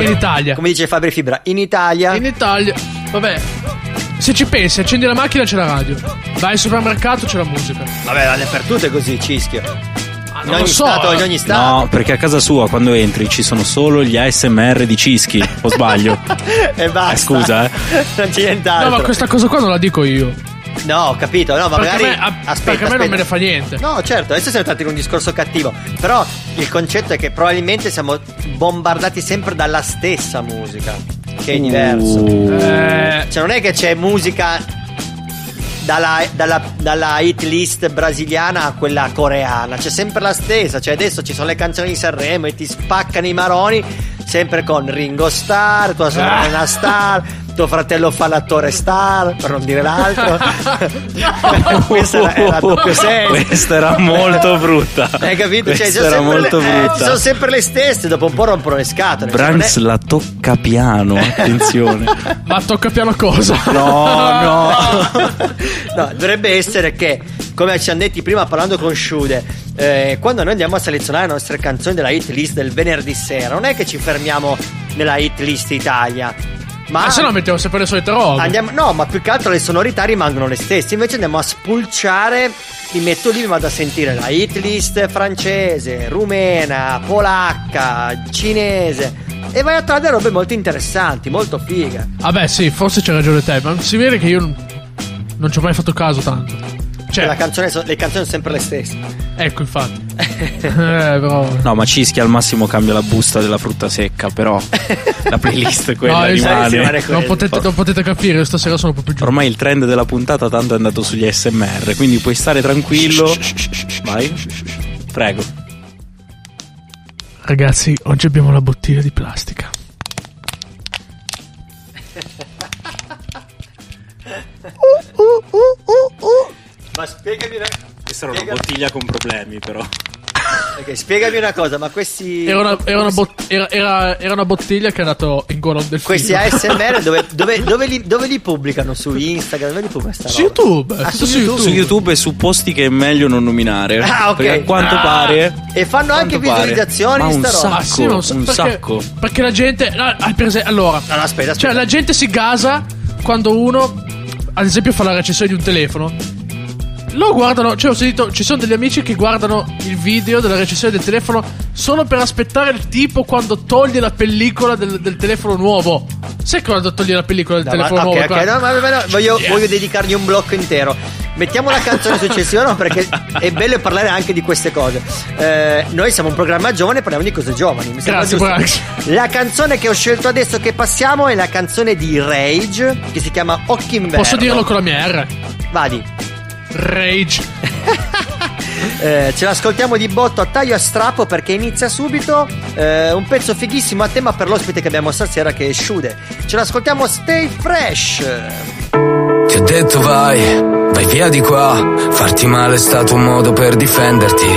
S4: In Italia.
S3: Come dice Fabri Fibra, in Italia.
S4: In Italia. Vabbè. Se ci pensi, accendi la macchina c'è la radio. Vai al supermercato c'è la musica.
S3: Vabbè, dappertutto è così, cischio. In
S4: non
S3: ogni
S4: lo so,
S3: stato, in
S4: eh.
S3: ogni stato.
S5: No, perché a casa sua quando entri ci sono solo gli ASMR di Cischi, o sbaglio? [LAUGHS]
S3: e basta.
S5: Eh, scusa, eh.
S3: non c'è nient'altro.
S4: No, ma questa cosa qua non la dico io.
S3: No, ho capito, no, ma
S4: Perché
S3: magari.
S4: me- a-
S3: aspetta,
S4: perché a me non me ne fa niente.
S3: No, certo, adesso siamo entrati in un discorso cattivo. Però il concetto è che probabilmente siamo bombardati sempre dalla stessa musica. Che è diverso.
S5: Uh,
S4: Eh,
S3: Cioè, non è che c'è musica dalla, dalla, dalla hit list brasiliana a quella coreana, c'è sempre la stessa. Cioè, adesso ci sono le canzoni di Sanremo e ti spaccano i maroni. Sempre con Ringo Starr, tua sorella
S4: Ah.
S3: è una star. [LAUGHS] tuo fratello fa l'attore star, per non dire l'altro. [LAUGHS] Questa era, era doppio senso.
S5: Questa era molto brutta.
S3: Hai capito? Cioè,
S5: Questa
S3: sono
S5: era
S3: sempre
S5: molto
S3: le, eh,
S5: brutta.
S3: sono sempre le stesse, dopo un po' rompono le scatole. Cioè, è-
S5: la tocca piano, attenzione. [LAUGHS]
S4: Ma tocca piano cosa?
S5: No, no. [LAUGHS]
S3: No, dovrebbe essere che, come ci hanno detto prima parlando con Shude, eh, quando noi andiamo a selezionare le nostre canzoni della hit list del venerdì sera, non è che ci fermiamo nella hit list Italia. Ma
S4: Ma se no mettiamo sempre le solite robe.
S3: andiamo, no, ma più che altro le sonorità rimangono le stesse. Invece andiamo a spulciare. Mi metto lì, mi vado a sentire la hit list francese, rumena, polacca, cinese. E vai a trovare robe molto interessanti, molto fighe.
S4: Vabbè, sì, forse c'è ragione te, ma si vede che io non ci ho mai fatto caso tanto.
S3: La canzone le canzoni sono sempre le stesse.
S4: ecco, infatti. [LAUGHS] eh, però.
S5: No, ma Cischi al massimo cambia la busta della frutta secca, però [LAUGHS] la playlist quella
S4: No,
S5: rimane.
S3: sì,
S4: Non potete, non potete capire, io stasera sono proprio giù.
S5: Ormai il trend della puntata tanto è andato sugli SMR, quindi puoi stare tranquillo. Vai. Prego.
S4: Ragazzi, oggi abbiamo la bottiglia di plastica. [LAUGHS]
S3: Ma spiegami una,
S5: Questa era
S3: una
S5: bottiglia con problemi, però.
S3: ok, spiegami una cosa, ma questi.
S4: Era una, era una bot- era- era- era una bottiglia che è andato in gola delfino.
S3: Questi ASMR dove, [LAUGHS] dove, dove li, dove li pubblicano? Su Instagram? Dove li pubblicano
S4: Su
S3: roba?
S4: YouTube,
S3: Ah, su
S4: su
S3: YouTube?
S5: Su YouTube e su posti che è meglio non nominare.
S3: Ah, ok.
S5: Perché a quanto
S3: Ah.
S5: pare.
S3: E fanno anche visualizzazioni
S5: un
S3: sta roba.
S5: sacco.
S4: Ah, sì, ma
S5: un
S4: perché,
S5: sacco.
S4: Perché la gente. no, ah, per esempio, allora.
S3: No, no, aspetta, aspetta.
S4: Cioè, la gente si gasa quando uno, ad esempio, fa la recensione di un telefono. Lo guardano, cioè ho sentito, ci sono degli amici che guardano il video della recensione del telefono solo per aspettare il tipo quando toglie la pellicola del, del telefono nuovo. Sai quando toglie la pellicola del
S3: No, ma-
S4: telefono
S3: ok,
S4: nuovo?
S3: ok, no, ma- ma- no, voglio,
S4: Yeah.
S3: voglio dedicargli un blocco intero. Mettiamo la canzone successiva no, perché è bello parlare anche di queste cose. Eh, noi siamo un programma giovane, parliamo di cose giovani. Mi
S4: Grazie. Brax.
S3: La canzone che ho scelto adesso che passiamo è la canzone di Rage che si chiama Occhi Inverno.
S4: Posso dirlo con la mia R?
S3: Vadi.
S4: Rage. [LAUGHS]
S3: Eh, ce l'ascoltiamo di botto a taglio a strappo perché inizia subito eh, un pezzo fighissimo a tema per l'ospite che abbiamo stasera che è Shude. Ce l'ascoltiamo Stay Fresh.
S2: Ti ho detto vai, vai via di qua. Farti male è stato un modo per difenderti.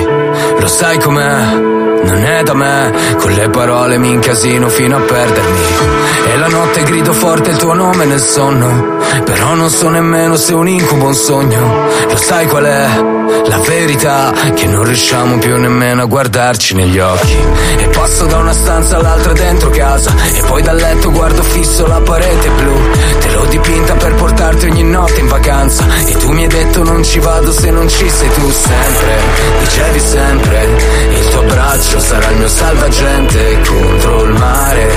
S2: Lo sai com'è? Non è da me. Con le parole mi incasino fino a perdermi. E la notte grido forte il tuo nome nel sonno. Però non so nemmeno se è un incubo o un sogno. Lo sai qual è? La verità che non riusciamo più nemmeno a guardarci negli occhi. E passo da una stanza all'altra dentro casa. E poi dal letto guardo fisso la parete blu. Te l'ho dipinta per portarti ogni notte in vacanza. E tu mi hai detto non ci vado se non ci sei tu sempre. Dicevi sempre, il tuo braccio sarà il mio salvagente. Contro il mare,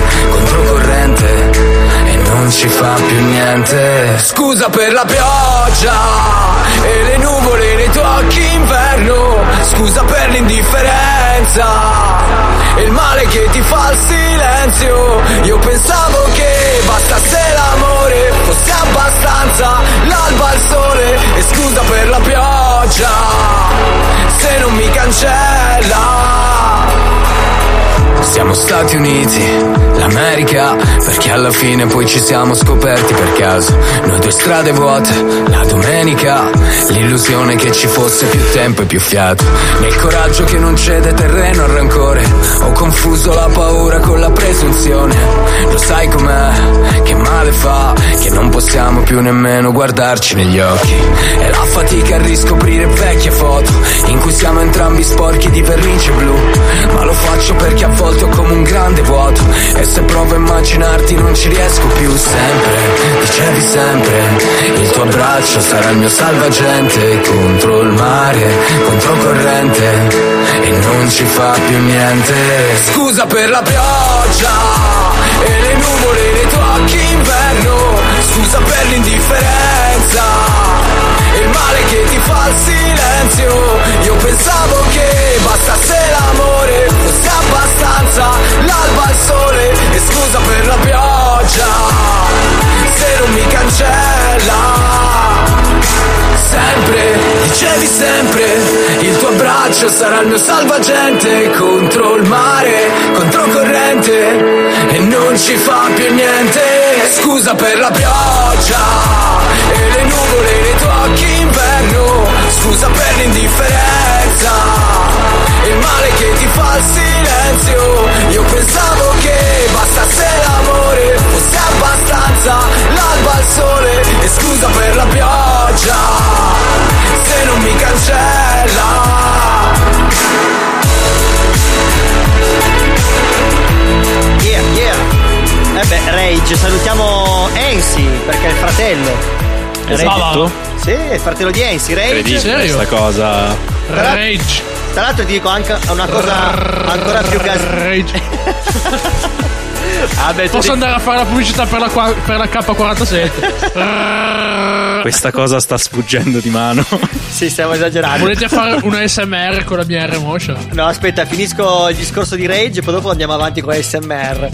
S2: controcorrente. E non ci fa più niente. Scusa per la pioggia e le nuvole nei tuoi occhi inverno. Scusa per l'indifferenza e il male che ti fa il silenzio. Io pensavo che bastasse l'amore, fosse abbastanza l'alba al sole. E scusa per la pioggia se non mi cancella. Siamo Stati Uniti, l'America, perché alla fine poi ci siamo scoperti per caso. Noi due strade vuote, la domenica, l'illusione che ci fosse più tempo e più fiato. Nel coraggio che non cede terreno al rancore, ho confuso la paura con la presunzione. Lo sai com'è, che male fa, che non possiamo più nemmeno guardarci negli occhi. E la fatica a riscoprire vecchie foto, in cui siamo entrambi sporchi di vernice blu. Ma lo faccio perché a volte ho come un grande vuoto. E se provo a immaginarti non ci riesco più. Sempre Dicevi sempre Il tuo abbraccio sarà il mio salvagente Contro il mare, controcorrente E non ci fa più niente. Scusa per la pioggia E le nuvole nei tuoi occhi inverno. Scusa per l'indifferenza E il male che ti fa il silenzio. Io pensavo che bastasse l'amore Abbastanza l'alba al sole E scusa per la pioggia. Se non mi cancella. Sempre, dicevi sempre Il tuo abbraccio sarà il mio salvagente Contro il mare, controcorrente E non ci fa più niente. Scusa per la pioggia e le nuvole nei tuoi occhi inverno. Scusa per l'indifferenza male che ti fa il silenzio. Io pensavo che bastasse l'amore, fosse abbastanza l'alba al sole. E scusa per la pioggia se non mi cancella.
S3: Yeah, yeah. Eh beh, Rage, salutiamo Ensi, perché è il fratello.
S5: Esatto.
S3: Sì, è il fratello di Ensi, Rage.
S5: Incredibile questa cosa.
S4: Rage.
S3: Tra l'altro ti dico anche una cosa ancora più.
S4: Rage. [LAUGHS]
S3: Ah, beh,
S4: Posso andare a fare la pubblicità per la, qua- per la K47? [LAUGHS]
S5: Questa cosa sta sfuggendo di mano. [LAUGHS]
S3: Sì, stiamo esagerando.
S4: Volete fare una SMR con la mia R Motion?
S3: No, aspetta, finisco il discorso di Rage, poi dopo andiamo avanti con SMR.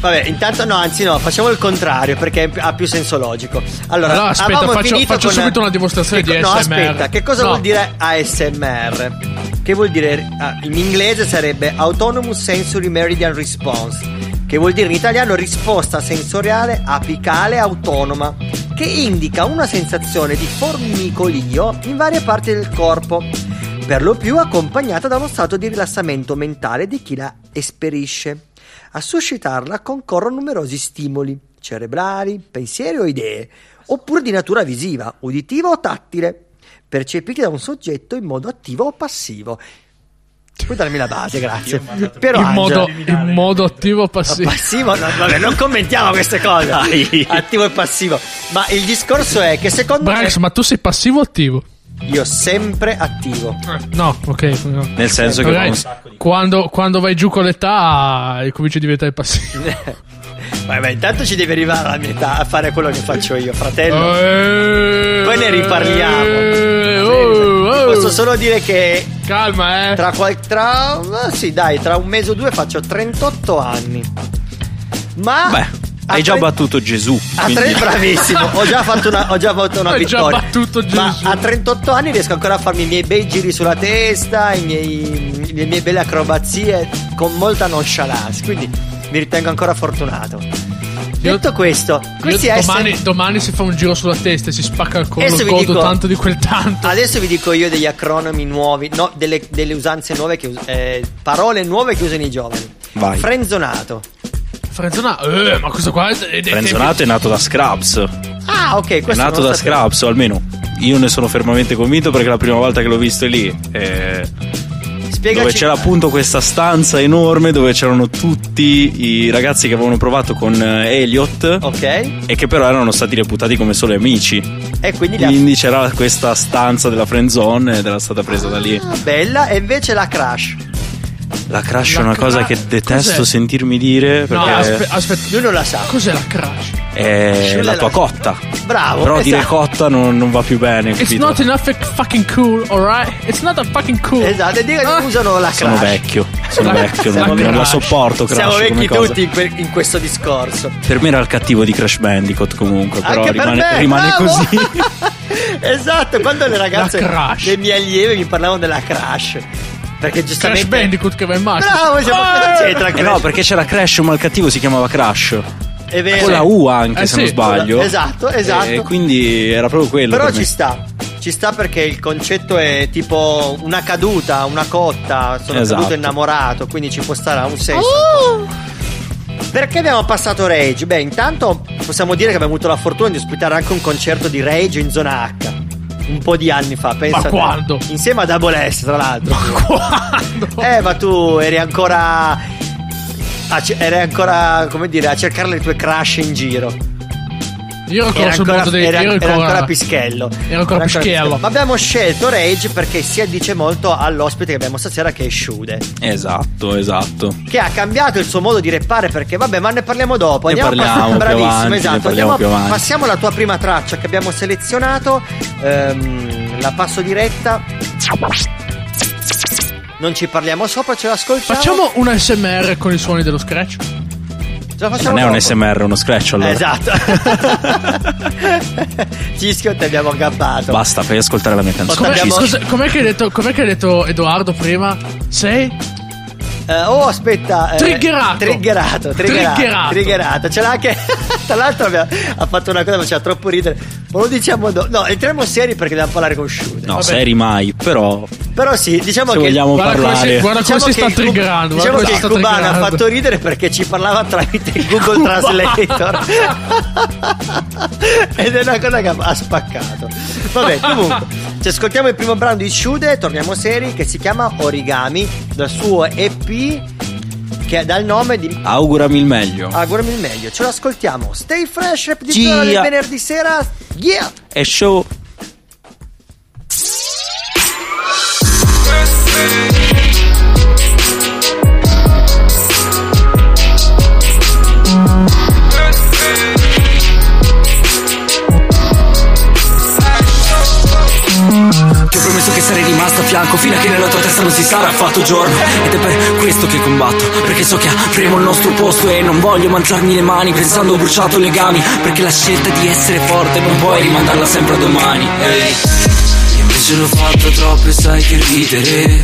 S3: Vabbè, intanto no, anzi no, facciamo il contrario perché ha più senso logico. Allora,
S4: Allora, aspetta, faccio- faccio
S3: con-
S4: subito una dimostrazione
S3: che
S4: di
S3: co- No,
S4: ASMR.
S3: aspetta, che cosa
S4: No.
S3: vuol dire ASMR? Che vuol dire ah, in inglese sarebbe Autonomous Sensory Meridian Response, che vuol dire in italiano risposta sensoriale apicale autonoma, che indica una sensazione di formicolio in varie parti del corpo, per lo più accompagnata da uno stato di rilassamento mentale di chi la esperisce. A suscitarla concorrono numerosi stimoli cerebrali, pensieri o idee, oppure di natura visiva, uditiva o tattile, percepiti da un soggetto in modo attivo o passivo. Puoi darmi la base, grazie. Però
S4: In
S3: Angela-
S4: modo, in modo attivo o passivo?
S3: Passivo, no, vabbè, non commentiamo queste cose. Attivo e passivo. Ma il discorso è che secondo
S4: Brax, ma tu sei passivo o attivo?
S3: Io sempre attivo.
S4: No, ok. no.
S5: Nel senso che
S4: Magari
S5: con-
S4: quando, quando vai giù con l'età eh, cominci a diventare passivo. [LAUGHS]
S3: Vabbè, intanto ci devi arrivare alla mia età a fare quello che faccio io, fratello.
S4: Eh,
S3: Poi ne riparliamo.
S4: eh, oh, oh.
S3: Posso solo dire che
S4: Calma, eh.
S3: tra qual- tra sì, dai, tra un mese o due faccio 38 anni. Ma
S5: Beh, hai già
S3: tre-
S5: battuto Gesù.
S3: A
S5: quindi-
S3: tre, bravissimo, ho già fatto una, ho già fatto una
S4: Hai già
S3: vittoria.
S4: battuto
S3: Ma
S4: Gesù.
S3: a 38 anni riesco ancora a farmi i miei bei giri sulla testa, i miei- le mie belle acrobazie con molta nonchalance. Quindi mi ritengo ancora fortunato.
S4: Io-
S3: Detto questo,
S4: domani,
S3: SM
S4: domani si fa un giro sulla testa e si spacca il collo.
S3: Adesso vi
S4: godo
S3: dico-
S4: tanto di quel tanto.
S3: Adesso vi dico io degli acronomi nuovi, no, delle, delle usanze nuove, che, eh, parole nuove che usano i giovani.
S5: Vai.
S3: Frenzonato.
S4: Frenzonato. Eh, ma questo qua è. è- è-
S5: Frenzonato è nato da Scrubs.
S3: Ah, ok,
S5: È
S3: questo
S5: nato
S3: non
S5: da
S3: sapevo.
S5: Scrubs, o almeno io ne sono fermamente convinto perché la prima volta che l'ho visto è lì. eh,
S3: Spiegaci.
S5: dove c'era appunto questa stanza enorme dove c'erano tutti i ragazzi che avevano provato con eh, Elliot
S3: Ok,
S5: e che però erano stati reputati come solo amici.
S3: e quindi li ha
S5: Quindi c'era questa stanza della friend zone ed era stata presa da lì.
S3: Ah, bella e invece la crash.
S5: La crash
S4: La
S5: è una cosa
S4: cra-
S5: che detesto
S4: cos'è?
S5: sentirmi dire
S4: No,
S5: perché
S4: aspe- aspetta.
S3: Lui non la sa.
S4: Cos'è la crash?
S5: è la
S3: la-
S5: tua cotta.
S3: Bravo.
S5: Però dire
S3: esatto.
S5: cotta non, non va più bene.
S4: It's
S5: capito?
S4: not enough fucking cool, alright? It's not a fucking cool.
S3: Esatto, e dica
S4: Ah.
S3: che usano la crash.
S5: Sono vecchio, sono
S4: La-
S5: vecchio,
S4: la
S5: non, non la sopporto Crash
S3: Siamo vecchi
S5: cosa.
S3: tutti in, que- in questo discorso.
S5: Per me era il cattivo di Crash Bandicoot comunque, però
S3: Anche per
S5: rimane,
S3: me,
S5: rimane così. [LAUGHS]
S3: esatto, quando le ragazze
S4: La crash.
S3: le mie allieve mi parlavano della crash. Perché
S4: Crash
S3: giustamente
S4: Bandicoot che va in macchina.
S3: Bravo, siamo
S4: Ah!
S3: c'entra
S5: Eh
S3: Crash.
S5: no, perché c'era Crash, ma il cattivo si chiamava Crash.
S3: È vero.
S5: Con la U anche,
S4: Eh
S5: se
S4: sì,
S5: non sbaglio.
S3: esatto, esatto.
S5: E quindi era proprio quello.
S3: Però
S5: per
S3: ci
S5: me.
S3: sta. Ci sta perché il concetto è tipo una caduta, una cotta, sono
S5: Esatto.
S3: caduto innamorato, quindi ci può stare ha un senso. Perché abbiamo passato Rage? Beh, intanto possiamo dire che abbiamo avuto la fortuna di ospitare anche un concerto di Rage in zona H. Un po' di anni fa, pensa. te.
S4: quando?
S3: Insieme a Double S, tra l'altro.
S4: Quando?
S3: Eh, ma tu eri ancora. a eri ancora, come dire, a cercare le tue crush in giro.
S4: Io ero ancora
S3: Era
S4: sul
S3: ancora,
S4: mondo dei.
S3: era-
S4: ero
S3: era
S4: ancora,
S3: ancora pischello.
S4: Era ancora pischello.
S3: Ma abbiamo scelto Rage perché si addice molto all'ospite che abbiamo stasera, che è Shude.
S5: Esatto, esatto.
S3: Che ha cambiato il suo modo di rappare perché, vabbè, ma ne parliamo dopo.
S5: Ne
S3: Andiamo a
S5: parliamo più
S3: bravissimo,
S5: avanti, ne
S3: esatto.
S5: parliamo
S3: Andiamo passiamo alla tua prima traccia che abbiamo selezionato. Ehm, la passo diretta. Non ci parliamo sopra, ce l'ascoltiamo.
S4: Facciamo un SMR con i suoni dello scratch?
S3: Facciamo
S5: Non è un
S3: dopo.
S5: SMR, uno scratch allora.
S3: Esatto. [LAUGHS] Cischio, ti abbiamo gabbato.
S5: Basta, fai ascoltare la mia canzone.
S3: Come-
S4: Com'è,
S3: Abbiamo-
S4: scusa, com'è che hai detto, com'è che hai detto Edoardo prima? Sei?
S3: Eh, oh, aspetta. eh,
S4: Triggerato.
S3: Triggerato, triggerato.
S4: Triggerato.
S3: triggerato. Ce l'ha anche. Tra l'altro aveva- ha fatto una cosa che faceva troppo ridere. Ma lo diciamo dopo. No, entriamo seri perché dobbiamo parlare con Shude.
S5: No, seri mai, però
S3: Però sì, diciamo
S5: se
S3: che.
S5: vogliamo
S4: Guarda come
S5: parlare.
S4: si- guarda come
S3: Diciamo
S4: si sta
S3: che il cub-
S4: triggerando.
S3: Diciamo
S4: guarda
S3: che il
S4: come si sta
S3: cubano ha fatto ridere perché ci parlava tramite Google Translator. [LAUGHS] Ed è una cosa che ha ha spaccato. Vabbè, comunque, ci ascoltiamo il primo brano di Shude, torniamo seri, che si chiama Origami, dal suo EP che dà il nome di
S5: Augurami il meglio.
S3: Augurami il meglio. Ce lo ascoltiamo. Stay fresh,
S5: Gia.
S3: repetizione del venerdì sera. Yeah!
S5: E show.
S11: Sarei rimasta a fianco fino a che nella tua testa non si sarà fatto giorno. Ed è per questo che combatto Perché so che avremo il nostro posto E non voglio mangiarmi le mani pensando ho bruciato legami Perché la scelta di essere forte non puoi rimandarla sempre a domani. Io invece l'ho fatto troppo e sai che ridere.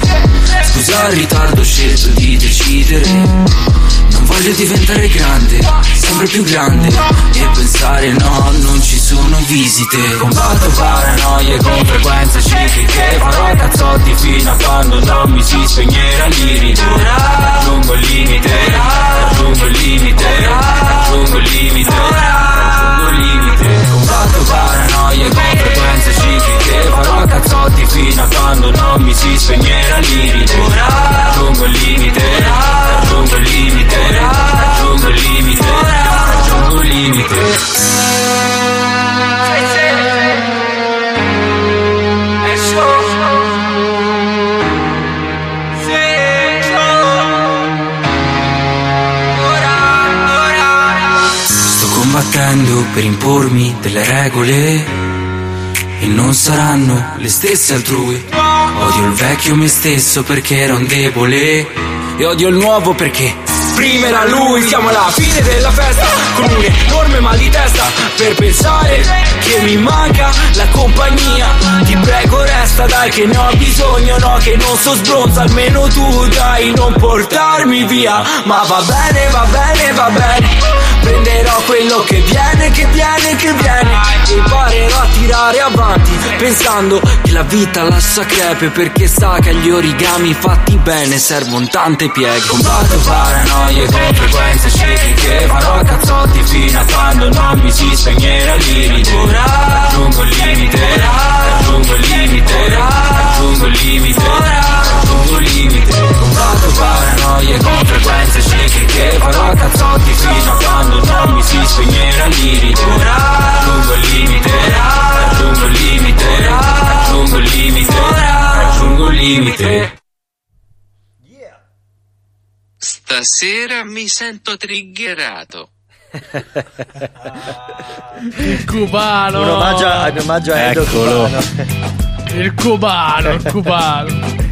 S11: Scusa il ritardo ho scelto di decidere voglio diventare grande, sempre più grande. E pensare no, non ci sono visite. Combatto paranoie con frequenze cicliche Farò cazzotti fino a quando non mi si spegnerà l'iride Raggiungo il limite, raggiungo il limite Raggiungo il limite, raggiungo il limite. Combatto paranoie con frequenze cicliche Farò cazzotti fino a quando non mi si spegnerà l'iride Raggiungo il limite, raggiungo il limite Raggiungo il limite, raggiungo il limite Sto combattendo per impormi delle regole e non saranno le stesse altrui. Odio il vecchio me stesso perché era un debole e odio il nuovo perché prima era lui. Siamo alla fine della festa con un enorme mal di testa per pensare che mi manca la compagnia. Ti prego resta dai che ne ho bisogno, no che non so sbronzo, almeno tu dai non portarmi via. Ma va bene, va bene, va bene. Prenderò quello che viene, che viene, che viene E imparerò a tirare avanti Pensando che la vita lascia crepe Perché sa che agli origami fatti bene Servono tante pieghe Combatto paranoie con frequenze cicliche Farò cazzotti fino a quando non mi si spegnerà l'iride Raggiungo il limite Raggiungo il limite Raggiungo il limite Raggiungo il limite. Combatto paranoie con frequenze cicliche Farò cazzotti fino a quando non mi si spegnerà l'iride Raggiungo il limite Raggiungo il limite Raggiungo il limite Raggiungo il limite
S12: Stasera mi sento triggerato.
S4: Il cubano.
S3: Un omaggio, a- un omaggio a Edo
S5: Eccolo.
S3: Cubano.
S4: Il cubano, il cubano.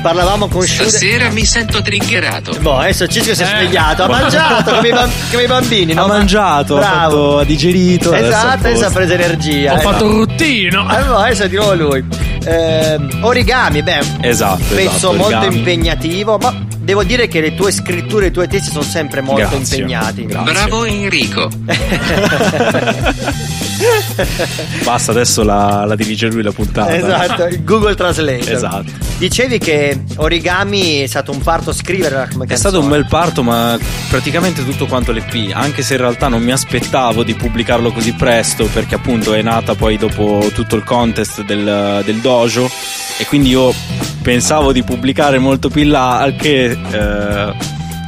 S3: Parlavamo con Shude.
S12: Stasera mi sento triggerato.
S3: Boh, adesso Cisco si è
S4: Eh.
S3: svegliato, ha mangiato come i, bam- come i bambini, no?
S5: Ha mangiato, ha,
S3: Bravo.
S5: fatto, ha digerito. adesso è a
S3: Esatto, adesso ha
S5: posto.
S3: preso energia.
S4: Ho
S3: eh,
S4: fatto
S3: no.
S4: un ruttino.
S3: Allora, adesso è di nuovo lui. Ehm, origami, beh,
S5: Esatto,
S3: penso
S5: esatto,
S3: molto
S5: origami.
S3: impegnativo, ma devo dire che le tue scritture e i tuoi testi sono sempre molto
S5: Grazie.
S3: impegnati.
S5: Grazie.
S12: Bravo Enrico. [LAUGHS]
S5: Basta, adesso la, la dirige lui la puntata.
S3: Esatto, il Google Translate.
S5: Esatto.
S3: Dicevi che Origami è stato un parto scrivere come
S5: È stato un bel parto, ma praticamente tutto quanto l'EP, anche se in realtà non mi aspettavo di pubblicarlo così presto, perché appunto è nata poi dopo tutto il contest del, del dojo, e quindi io pensavo di pubblicare molto più in là, al che eh,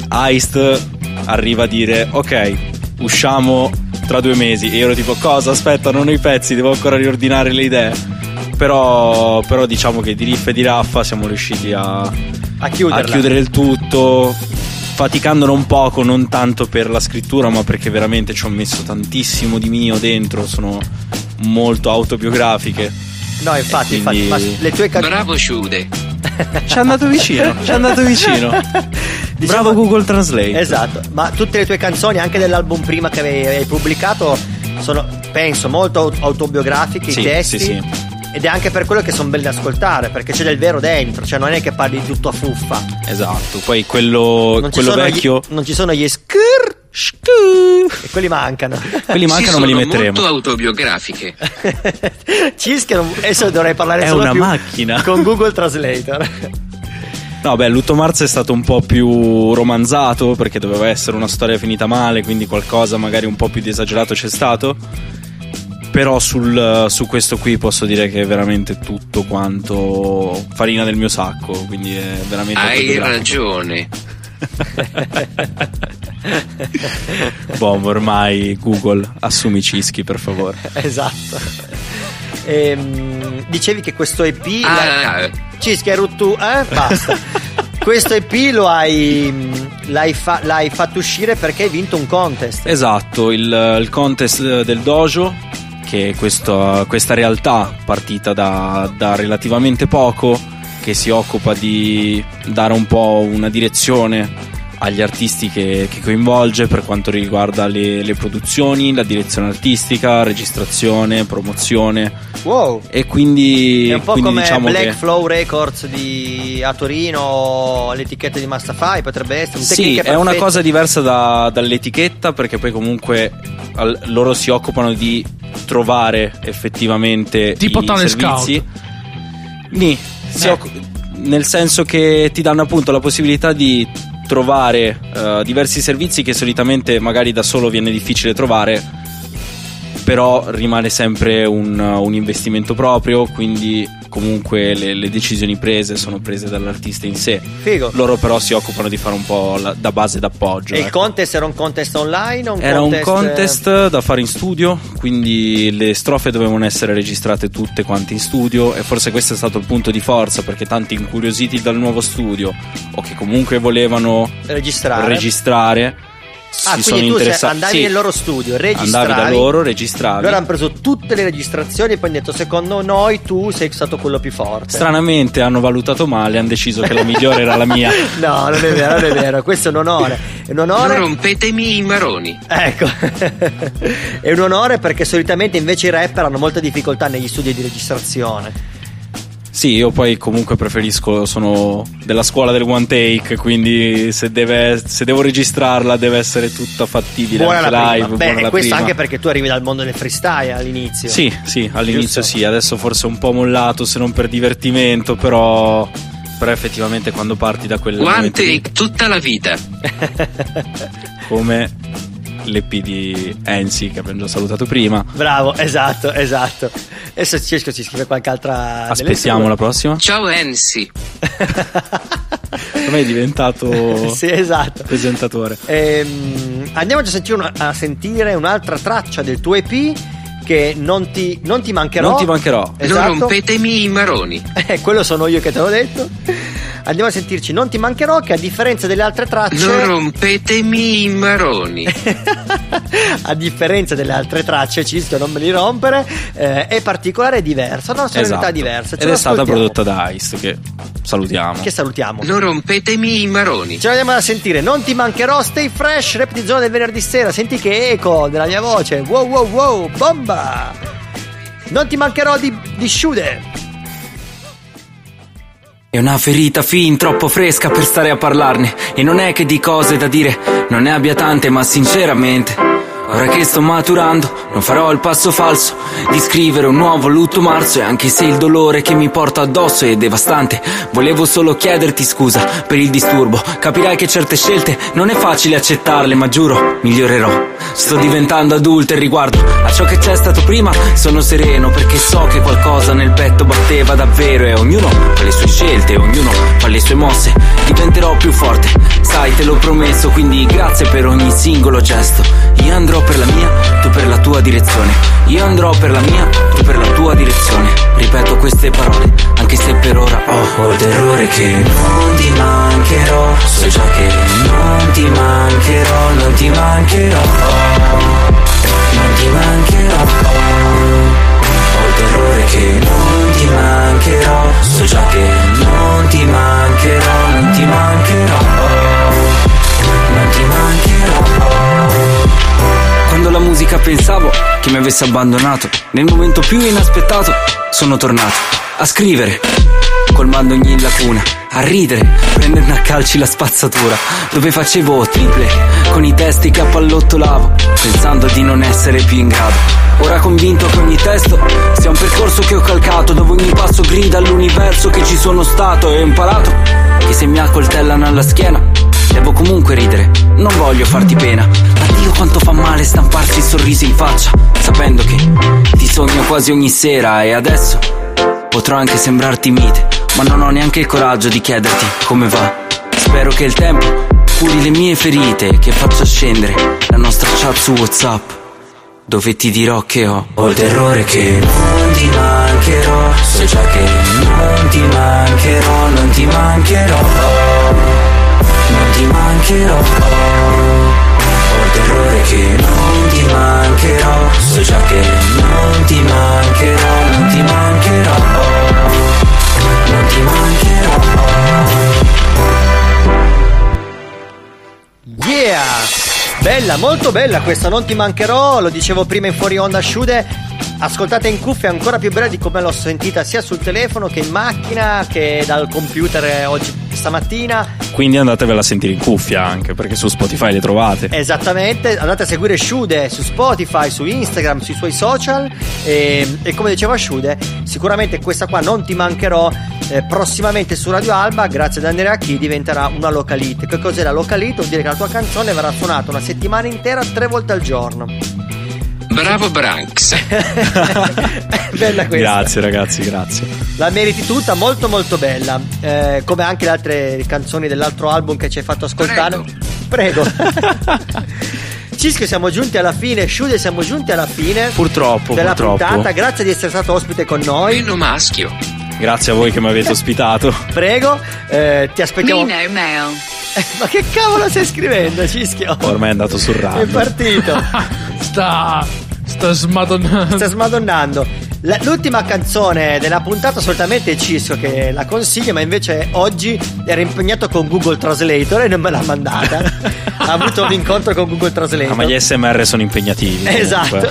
S5: Heist arriva a dire ok, usciamo tra due mesi, e io ero tipo cosa, aspetta, non ho i pezzi, devo ancora riordinare le idee. Però, però diciamo che di riff e di raffa siamo riusciti a,
S3: a
S5: a chiudere il tutto faticandolo un poco non tanto per la scrittura ma perché veramente ci ho messo tantissimo di mio dentro sono molto autobiografiche
S3: No, infatti,
S5: quindi-
S3: infatti, ma le tue canzoni
S12: Bravo Sciude. [LAUGHS]
S5: ci è andato vicino ci è andato vicino [LAUGHS] bravo Google Translate
S3: Esatto, ma tutte le tue canzoni, anche dell'album prima che avevi, avevi pubblicato, sono, penso, molto aut- autobiografiche,
S5: Sì,
S3: i testi.
S5: sì, sì.
S3: Ed è anche per quello che sono belli da ascoltare, perché c'è del vero dentro, cioè non è che parli di tutto a fuffa.
S5: esatto poi quello, quello vecchio
S3: gli, non ci sono gli skr E quelli mancano.
S5: Quelli mancano, me li
S12: sono
S5: metteremo.
S12: molto autobiografiche. [LAUGHS]
S3: Cischi, non- adesso dovrei parlare
S5: È
S3: solo
S5: una
S3: più
S5: macchina.
S3: con Google Translator.
S5: No, beh, Lutto Mars è stato un po' più romanzato perché doveva essere una storia finita male, quindi qualcosa magari un po' più di esagerato c'è stato. Però sul- su questo qui posso dire che è veramente tutto quanto farina del mio sacco, quindi è veramente
S12: Hai ragione. [LAUGHS] [LAUGHS]
S5: Boh, ormai Google, assumi Cischi per favore. [LAUGHS]
S3: esatto. Ehm, dicevi che questo EP.
S12: Ah,
S3: l'hai- Cischi, hai rotto. Eh? Basta. [LAUGHS] questo EP lo hai. L'hai, fa- l'hai fatto uscire perché hai vinto un contest.
S5: Esatto, il, il contest del dojo, che è questo- questa realtà partita da, da relativamente poco, che si occupa di dare un po' una direzione agli artisti che, che coinvolge per quanto riguarda le, le produzioni, la direzione artistica, registrazione, promozione
S3: Wow.
S5: e quindi,
S3: È un po' come
S5: diciamo
S3: Black
S5: che
S3: Flow Records di, a Torino, l'etichetta di Mastafai potrebbe essere un
S5: Sì, è una cosa diversa da- dall'etichetta perché poi comunque al- loro si occupano di trovare effettivamente
S4: Tipo
S5: i
S4: tale
S5: servizi. Nì, si
S4: Eh.
S5: occu- nel senso che ti danno appunto la possibilità di trovare eh, diversi servizi che solitamente magari da solo viene difficile trovare però rimane sempre un, un investimento proprio quindi comunque le, le decisioni prese sono prese dall'artista in sé
S3: Figo.
S5: loro però si occupano di fare un po' la- da base d'appoggio
S3: E il
S5: ecco.
S3: contest era un contest online o un
S5: Era
S3: contest
S5: un contest da fare in studio, quindi le strofe dovevano essere registrate tutte quante in studio e forse questo è stato il punto di forza perché tanti incuriositi dal nuovo studio o che comunque volevano
S3: eh, registrare?
S5: registrare
S3: Ah,
S5: si sono
S3: quindi tu se
S5: interessati.
S3: andavi
S5: Sì,
S3: nel loro studio, registravi.
S5: Andavi da loro, registravi.
S3: Loro hanno preso tutte le registrazioni e poi hanno detto secondo noi tu sei stato quello più forte.
S5: Stranamente hanno valutato male, hanno deciso che la migliore era la mia. [LAUGHS]
S3: No, non è vero, non è vero, questo è un onore. È un
S12: Non
S3: onore.
S12: rompetemi i maroni.
S3: Ecco, [LAUGHS] è un onore perché solitamente invece i rapper hanno molta difficoltà negli studi di registrazione.
S5: Sì, io poi comunque preferisco, sono della scuola del one take, quindi se, deve- se devo registrarla deve essere tutta fattibile
S3: Buona
S5: anche
S3: la
S5: live,
S3: prima. Beh,
S5: buona
S3: e
S5: la
S3: questo
S5: prima.
S3: anche perché tu arrivi dal mondo del freestyle all'inizio.
S5: Sì, sì, all'inizio
S3: Giusto?
S5: sì, adesso forse un po' mollato se non per divertimento, però, però effettivamente quando parti da quel
S12: One
S5: momento lì,
S12: take tutta la vita. [LAUGHS]
S5: come l'EP di Ensi che abbiamo già salutato prima.
S3: Bravo, esatto, esatto. Adesso Cesco ci scrive qualche altra.
S5: Aspettiamo la prossima.
S12: Ciao Ensi. [LAUGHS]
S5: Come è diventato [LAUGHS]
S3: sì, esatto.
S5: presentatore?
S3: Ehm, andiamo a sentire, una- a sentire un'altra traccia del tuo EP che non ti, non ti mancherò.
S5: Non ti mancherò.
S12: Non
S3: Esatto.
S12: rompetemi i maroni.
S3: Eh, quello sono io che te l'ho detto. Andiamo a sentirci Non ti mancherò che a differenza delle altre tracce
S12: Non rompetemi i maroni. [LAUGHS]
S3: a differenza delle altre tracce Cisco non me li rompere eh, è particolare e diversa una sonorità
S5: Esatto.
S3: diversa Ce
S5: Ed è stata prodotta da Ice, che salutiamo.
S3: che salutiamo
S12: Non rompetemi i maroni.
S3: Ce l'andiamo a sentire, non ti mancherò, stay fresh, rap di zona del venerdì sera, senti che eco della mia voce, wow wow wow, bomba! Non ti mancherò di, di Shude.
S11: È una ferita fin troppo fresca per stare a parlarne. E non è che di cose da dire. Non ne abbia tante ma sinceramente Ora che sto maturando non farò il passo falso Di scrivere un nuovo lutto marzo E anche se il dolore che mi porto addosso è devastante Volevo solo chiederti scusa per il disturbo. Capirai che certe scelte non è facile accettarle Ma giuro migliorerò. Sto diventando adulto e riguardo a ciò che c'è stato prima. Sono sereno perché so che qualcosa nel petto batteva davvero E ognuno fa le sue scelte, ognuno fa le sue mosse. Diventerò più forte, sai te l'ho promesso Quindi grazie per ogni singolo gesto. Io andrò per la mia, tu per la tua direzione. Io andrò per la mia, tu per la tua direzione. Ripeto queste parole, anche se per ora ho, il terrore che non ti mancherò. So già che non ti mancherò, non ti mancherò. Non ti mancherò. Ho il terrore che non ti mancherò. So già che non ti mancherò, non ti mancherò musica pensavo che mi avesse abbandonato, nel momento più inaspettato sono tornato a scrivere. colmando ogni lacuna. A ridere, prendendo a calci la spazzatura, dove facevo triple con i testi che appallottolavo, pensando di non essere più in grado. Ora convinto che ogni testo sia un percorso che ho calcato, dove ogni passo grida all'universo che ci sono stato e ho imparato che se mi accoltellano alla schiena devo comunque ridere, non voglio farti pena, ma Dio quanto fa male stamparsi il sorriso in faccia, sapendo che ti sogno quasi ogni sera e adesso potrò anche sembrarti mite, ma non ho neanche il coraggio di chiederti come va. Spero che il tempo curi le mie ferite che faccia scendere la nostra chat su WhatsApp, dove ti dirò che ho. Ho il terrore che non ti mancherò, so già che non ti mancherò, non ti mancherò, ti mancherò. Ho il terrore che non ti mancherò, so già che non ti mancherò, non ti mancherò, non ti mancherò.
S3: Yeah! Bella, molto bella questa, non ti mancherò, lo dicevo prima in fuori onda Shude. Ascoltate in cuffia ancora più bella di come l'ho sentita sia sul telefono che in macchina che dal computer oggi stamattina.
S5: Quindi andatevela a sentire in cuffia anche perché su Spotify le trovate.
S3: Esattamente, andate a seguire Shude su Spotify, su Instagram, sui suoi social e, e come diceva Shude, sicuramente questa qua non ti mancherò eh, prossimamente su Radio Alba, grazie ad Andrea Chi diventerà una localite. Che cos'è la localite? Vuol dire che la tua canzone verrà suonata una settimana intera, tre volte al giorno.
S12: Bravo Branks. [LAUGHS]
S3: Bella questa.
S5: Grazie ragazzi, grazie.
S3: La meriti tutta, molto molto bella. Eh, come anche le altre canzoni dell'altro album che ci hai fatto ascoltare. Prego. [LAUGHS] Cisco, siamo giunti alla fine. Shude, siamo giunti alla fine.
S5: Purtroppo,
S3: Della
S5: purtroppo.
S3: puntata. Grazie di essere stato ospite con noi.
S12: Meno maschio.
S5: Grazie a voi che mi avete ospitato.
S3: Prego, eh, ti aspettiamo.
S13: Me no mail.
S3: Eh, [LAUGHS] ma che cavolo stai scrivendo, Cischio?
S5: Ormai è andato sul
S3: È
S5: radio.
S3: partito.
S4: Sta. Sta smadonnando.
S3: Sta smadonnando. La- l'ultima canzone della puntata solitamente è Cisco che la consiglio, ma invece oggi era impegnato con Google Translator e non me l'ha mandata. ha avuto un incontro con Google Translator.
S5: Ah, ma gli SMR sono impegnativi.
S3: Esatto.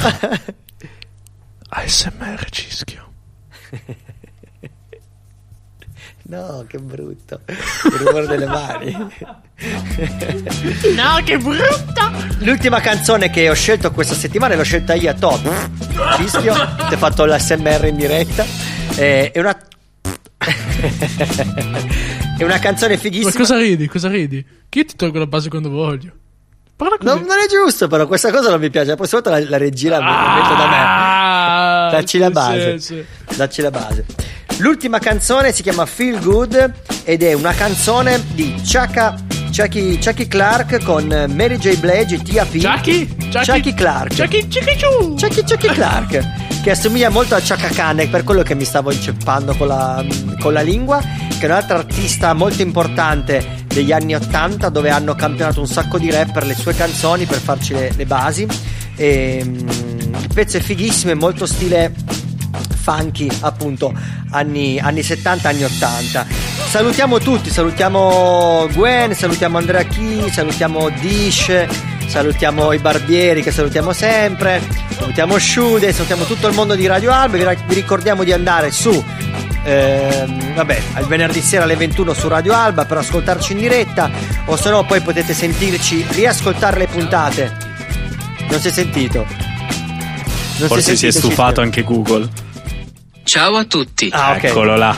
S4: ASMR Cischio. [LAUGHS]
S3: no, che brutto. Il rumore delle mani.
S4: No, che brutta!
S3: L'ultima canzone che ho scelto questa settimana l'ho scelta io a top. Fischio, ti ho fatto l'SMR in diretta. Eh, È una. [LAUGHS] è una canzone
S4: Ma
S3: fighissima.
S4: cosa ridi? Cosa ridi? Che io ti tolgo la base quando voglio.
S3: Non, non è giusto, però questa cosa non mi piace. La prossima volta la, la regia la metto da me.
S4: Ah,
S3: Dacci la base. Dacci la base. L'ultima canzone si chiama Feel Good ed è una canzone di Chaka, Chucky, Chucky Clark con Mary J. Blige e Tia P.
S4: Chucky? Chucky?
S3: Chucky Clark.
S4: Chucky, Chucky, Chu.
S3: Chucky Chucky Clark che assomiglia molto a Chaka Khan per quello che mi stavo inceppando con la, con la lingua che è un'altra artista molto importante degli anni 80 dove hanno campionato un sacco di rapper le sue canzoni per farci le, le basi e, mm, il pezzo è fighissimo è molto stile funky appunto anni, anni 70 anni 80 salutiamo tutti salutiamo Gwen salutiamo Andrea Chi salutiamo Dish salutiamo i barbieri che salutiamo sempre salutiamo Shude salutiamo tutto il mondo di Radio Alba vi, ricordiamo di andare su ehm, vabbè il venerdì sera alle 21 su Radio Alba per ascoltarci in diretta o se no poi potete sentirci riascoltare le puntate non si è sentito non
S5: Forse si è
S3: sentito,
S5: stufato
S3: Cischio?
S5: anche Google.
S12: Ciao a tutti.
S3: Ah, ok.
S5: Eccolo là.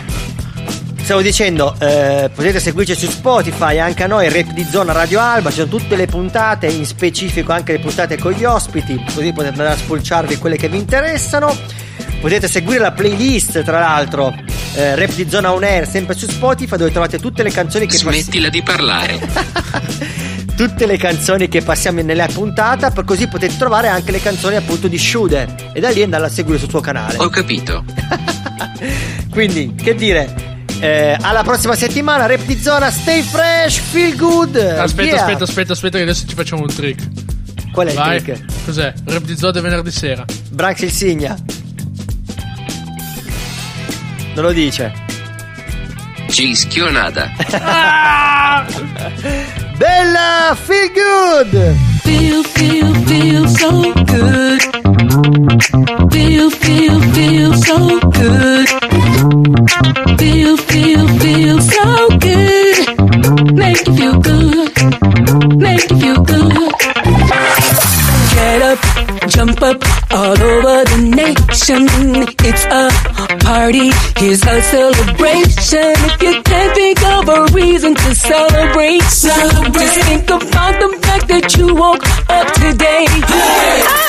S3: Stavo dicendo, eh, potete seguirci su Spotify, anche a noi, Rap di Zona Radio Alba, ci sono tutte le puntate, in specifico anche le puntate con gli ospiti, così potete andare a spulciarvi quelle che vi interessano. Potete seguire la playlist, tra l'altro, eh, Rap di Zona On Air, sempre su Spotify, dove trovate tutte le canzoni che.
S12: Smettila di parlare. [LAUGHS]
S3: tutte le canzoni che passiamo nella puntata, per così potete trovare anche le canzoni appunto di Shude e da lì andare a seguire sul suo canale.
S12: Ho capito. [LAUGHS]
S3: Quindi, che dire? Eh, alla prossima settimana, Rap di Zona, stay fresh, feel good.
S4: Aspetta,
S3: Yeah.
S4: aspetta, aspetta, aspetta, che adesso ci facciamo un trick.
S3: Qual è
S4: Vai.
S3: il trick?
S4: Cos'è? Rap di Zode venerdì sera.
S3: Branx il Signa. Non lo dice.
S12: Cischio nada. [LAUGHS]
S3: Bella, feel good.
S2: Feel, feel, feel so good.
S13: Feel, feel, feel so good. Feel, feel, feel so good. Make you feel good. Make you feel good. Up, jump up all over the nation. It's a party, here's a celebration. If you can't think of a reason to celebrate, celebrate. just think about the fact that you woke up today. Oh,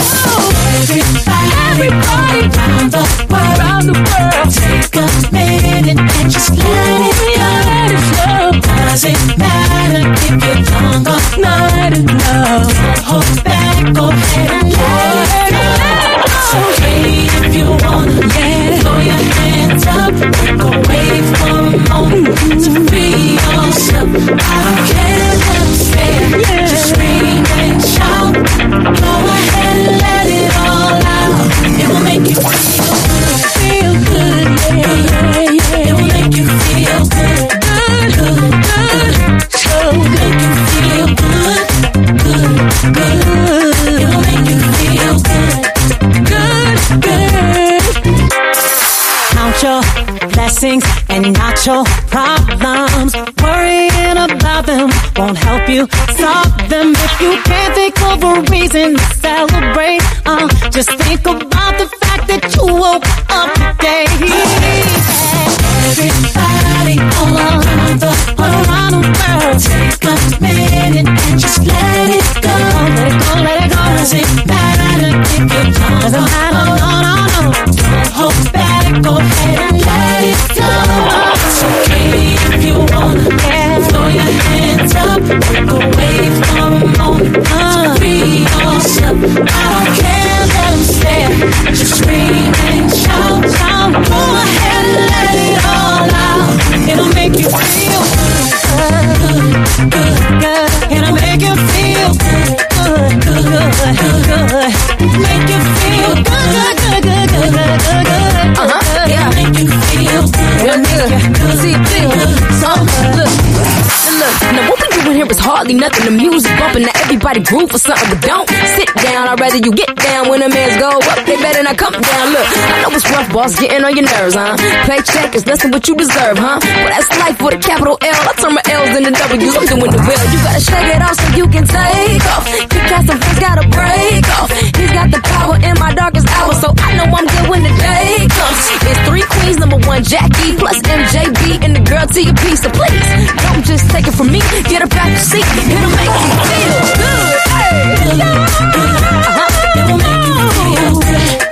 S14: nothing. The music bumping, now everybody groove for something, but don't sit down. I'd rather you get down when the mans go up. Better not come down. Look, I know it's rough, boss, getting on your nerves, huh? Paycheck is less than what you deserve, huh? Well, that's life with a capital L. I turn my L's into W's. I'm doing the well. You gotta shake it off so you can take off. Kick out some friends, gotta break off. He's got the power in my darkest hour, so I know I'm good when the day comes. It's three queens, number one Jackie, plus MJB, and the girl to your piece. So please, don't just take it from me. Get up out your seat. It'll make you feel good. Hey, uh-huh. It'll make you feel good.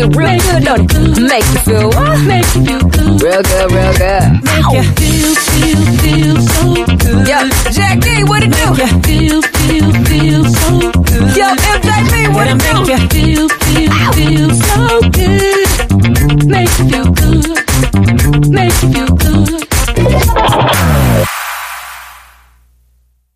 S14: feel real good, don't it? Make you feel what?
S13: Make you feel good.
S14: Real good, real good.
S13: Make you feel, feel, feel so good.
S14: Yo, Jack D, what it do?
S13: Make you feel, feel, feel so good.
S14: Yo, MJB, what it do?
S13: Make you feel, feel, feel so good. Make you feel good. Make you feel good.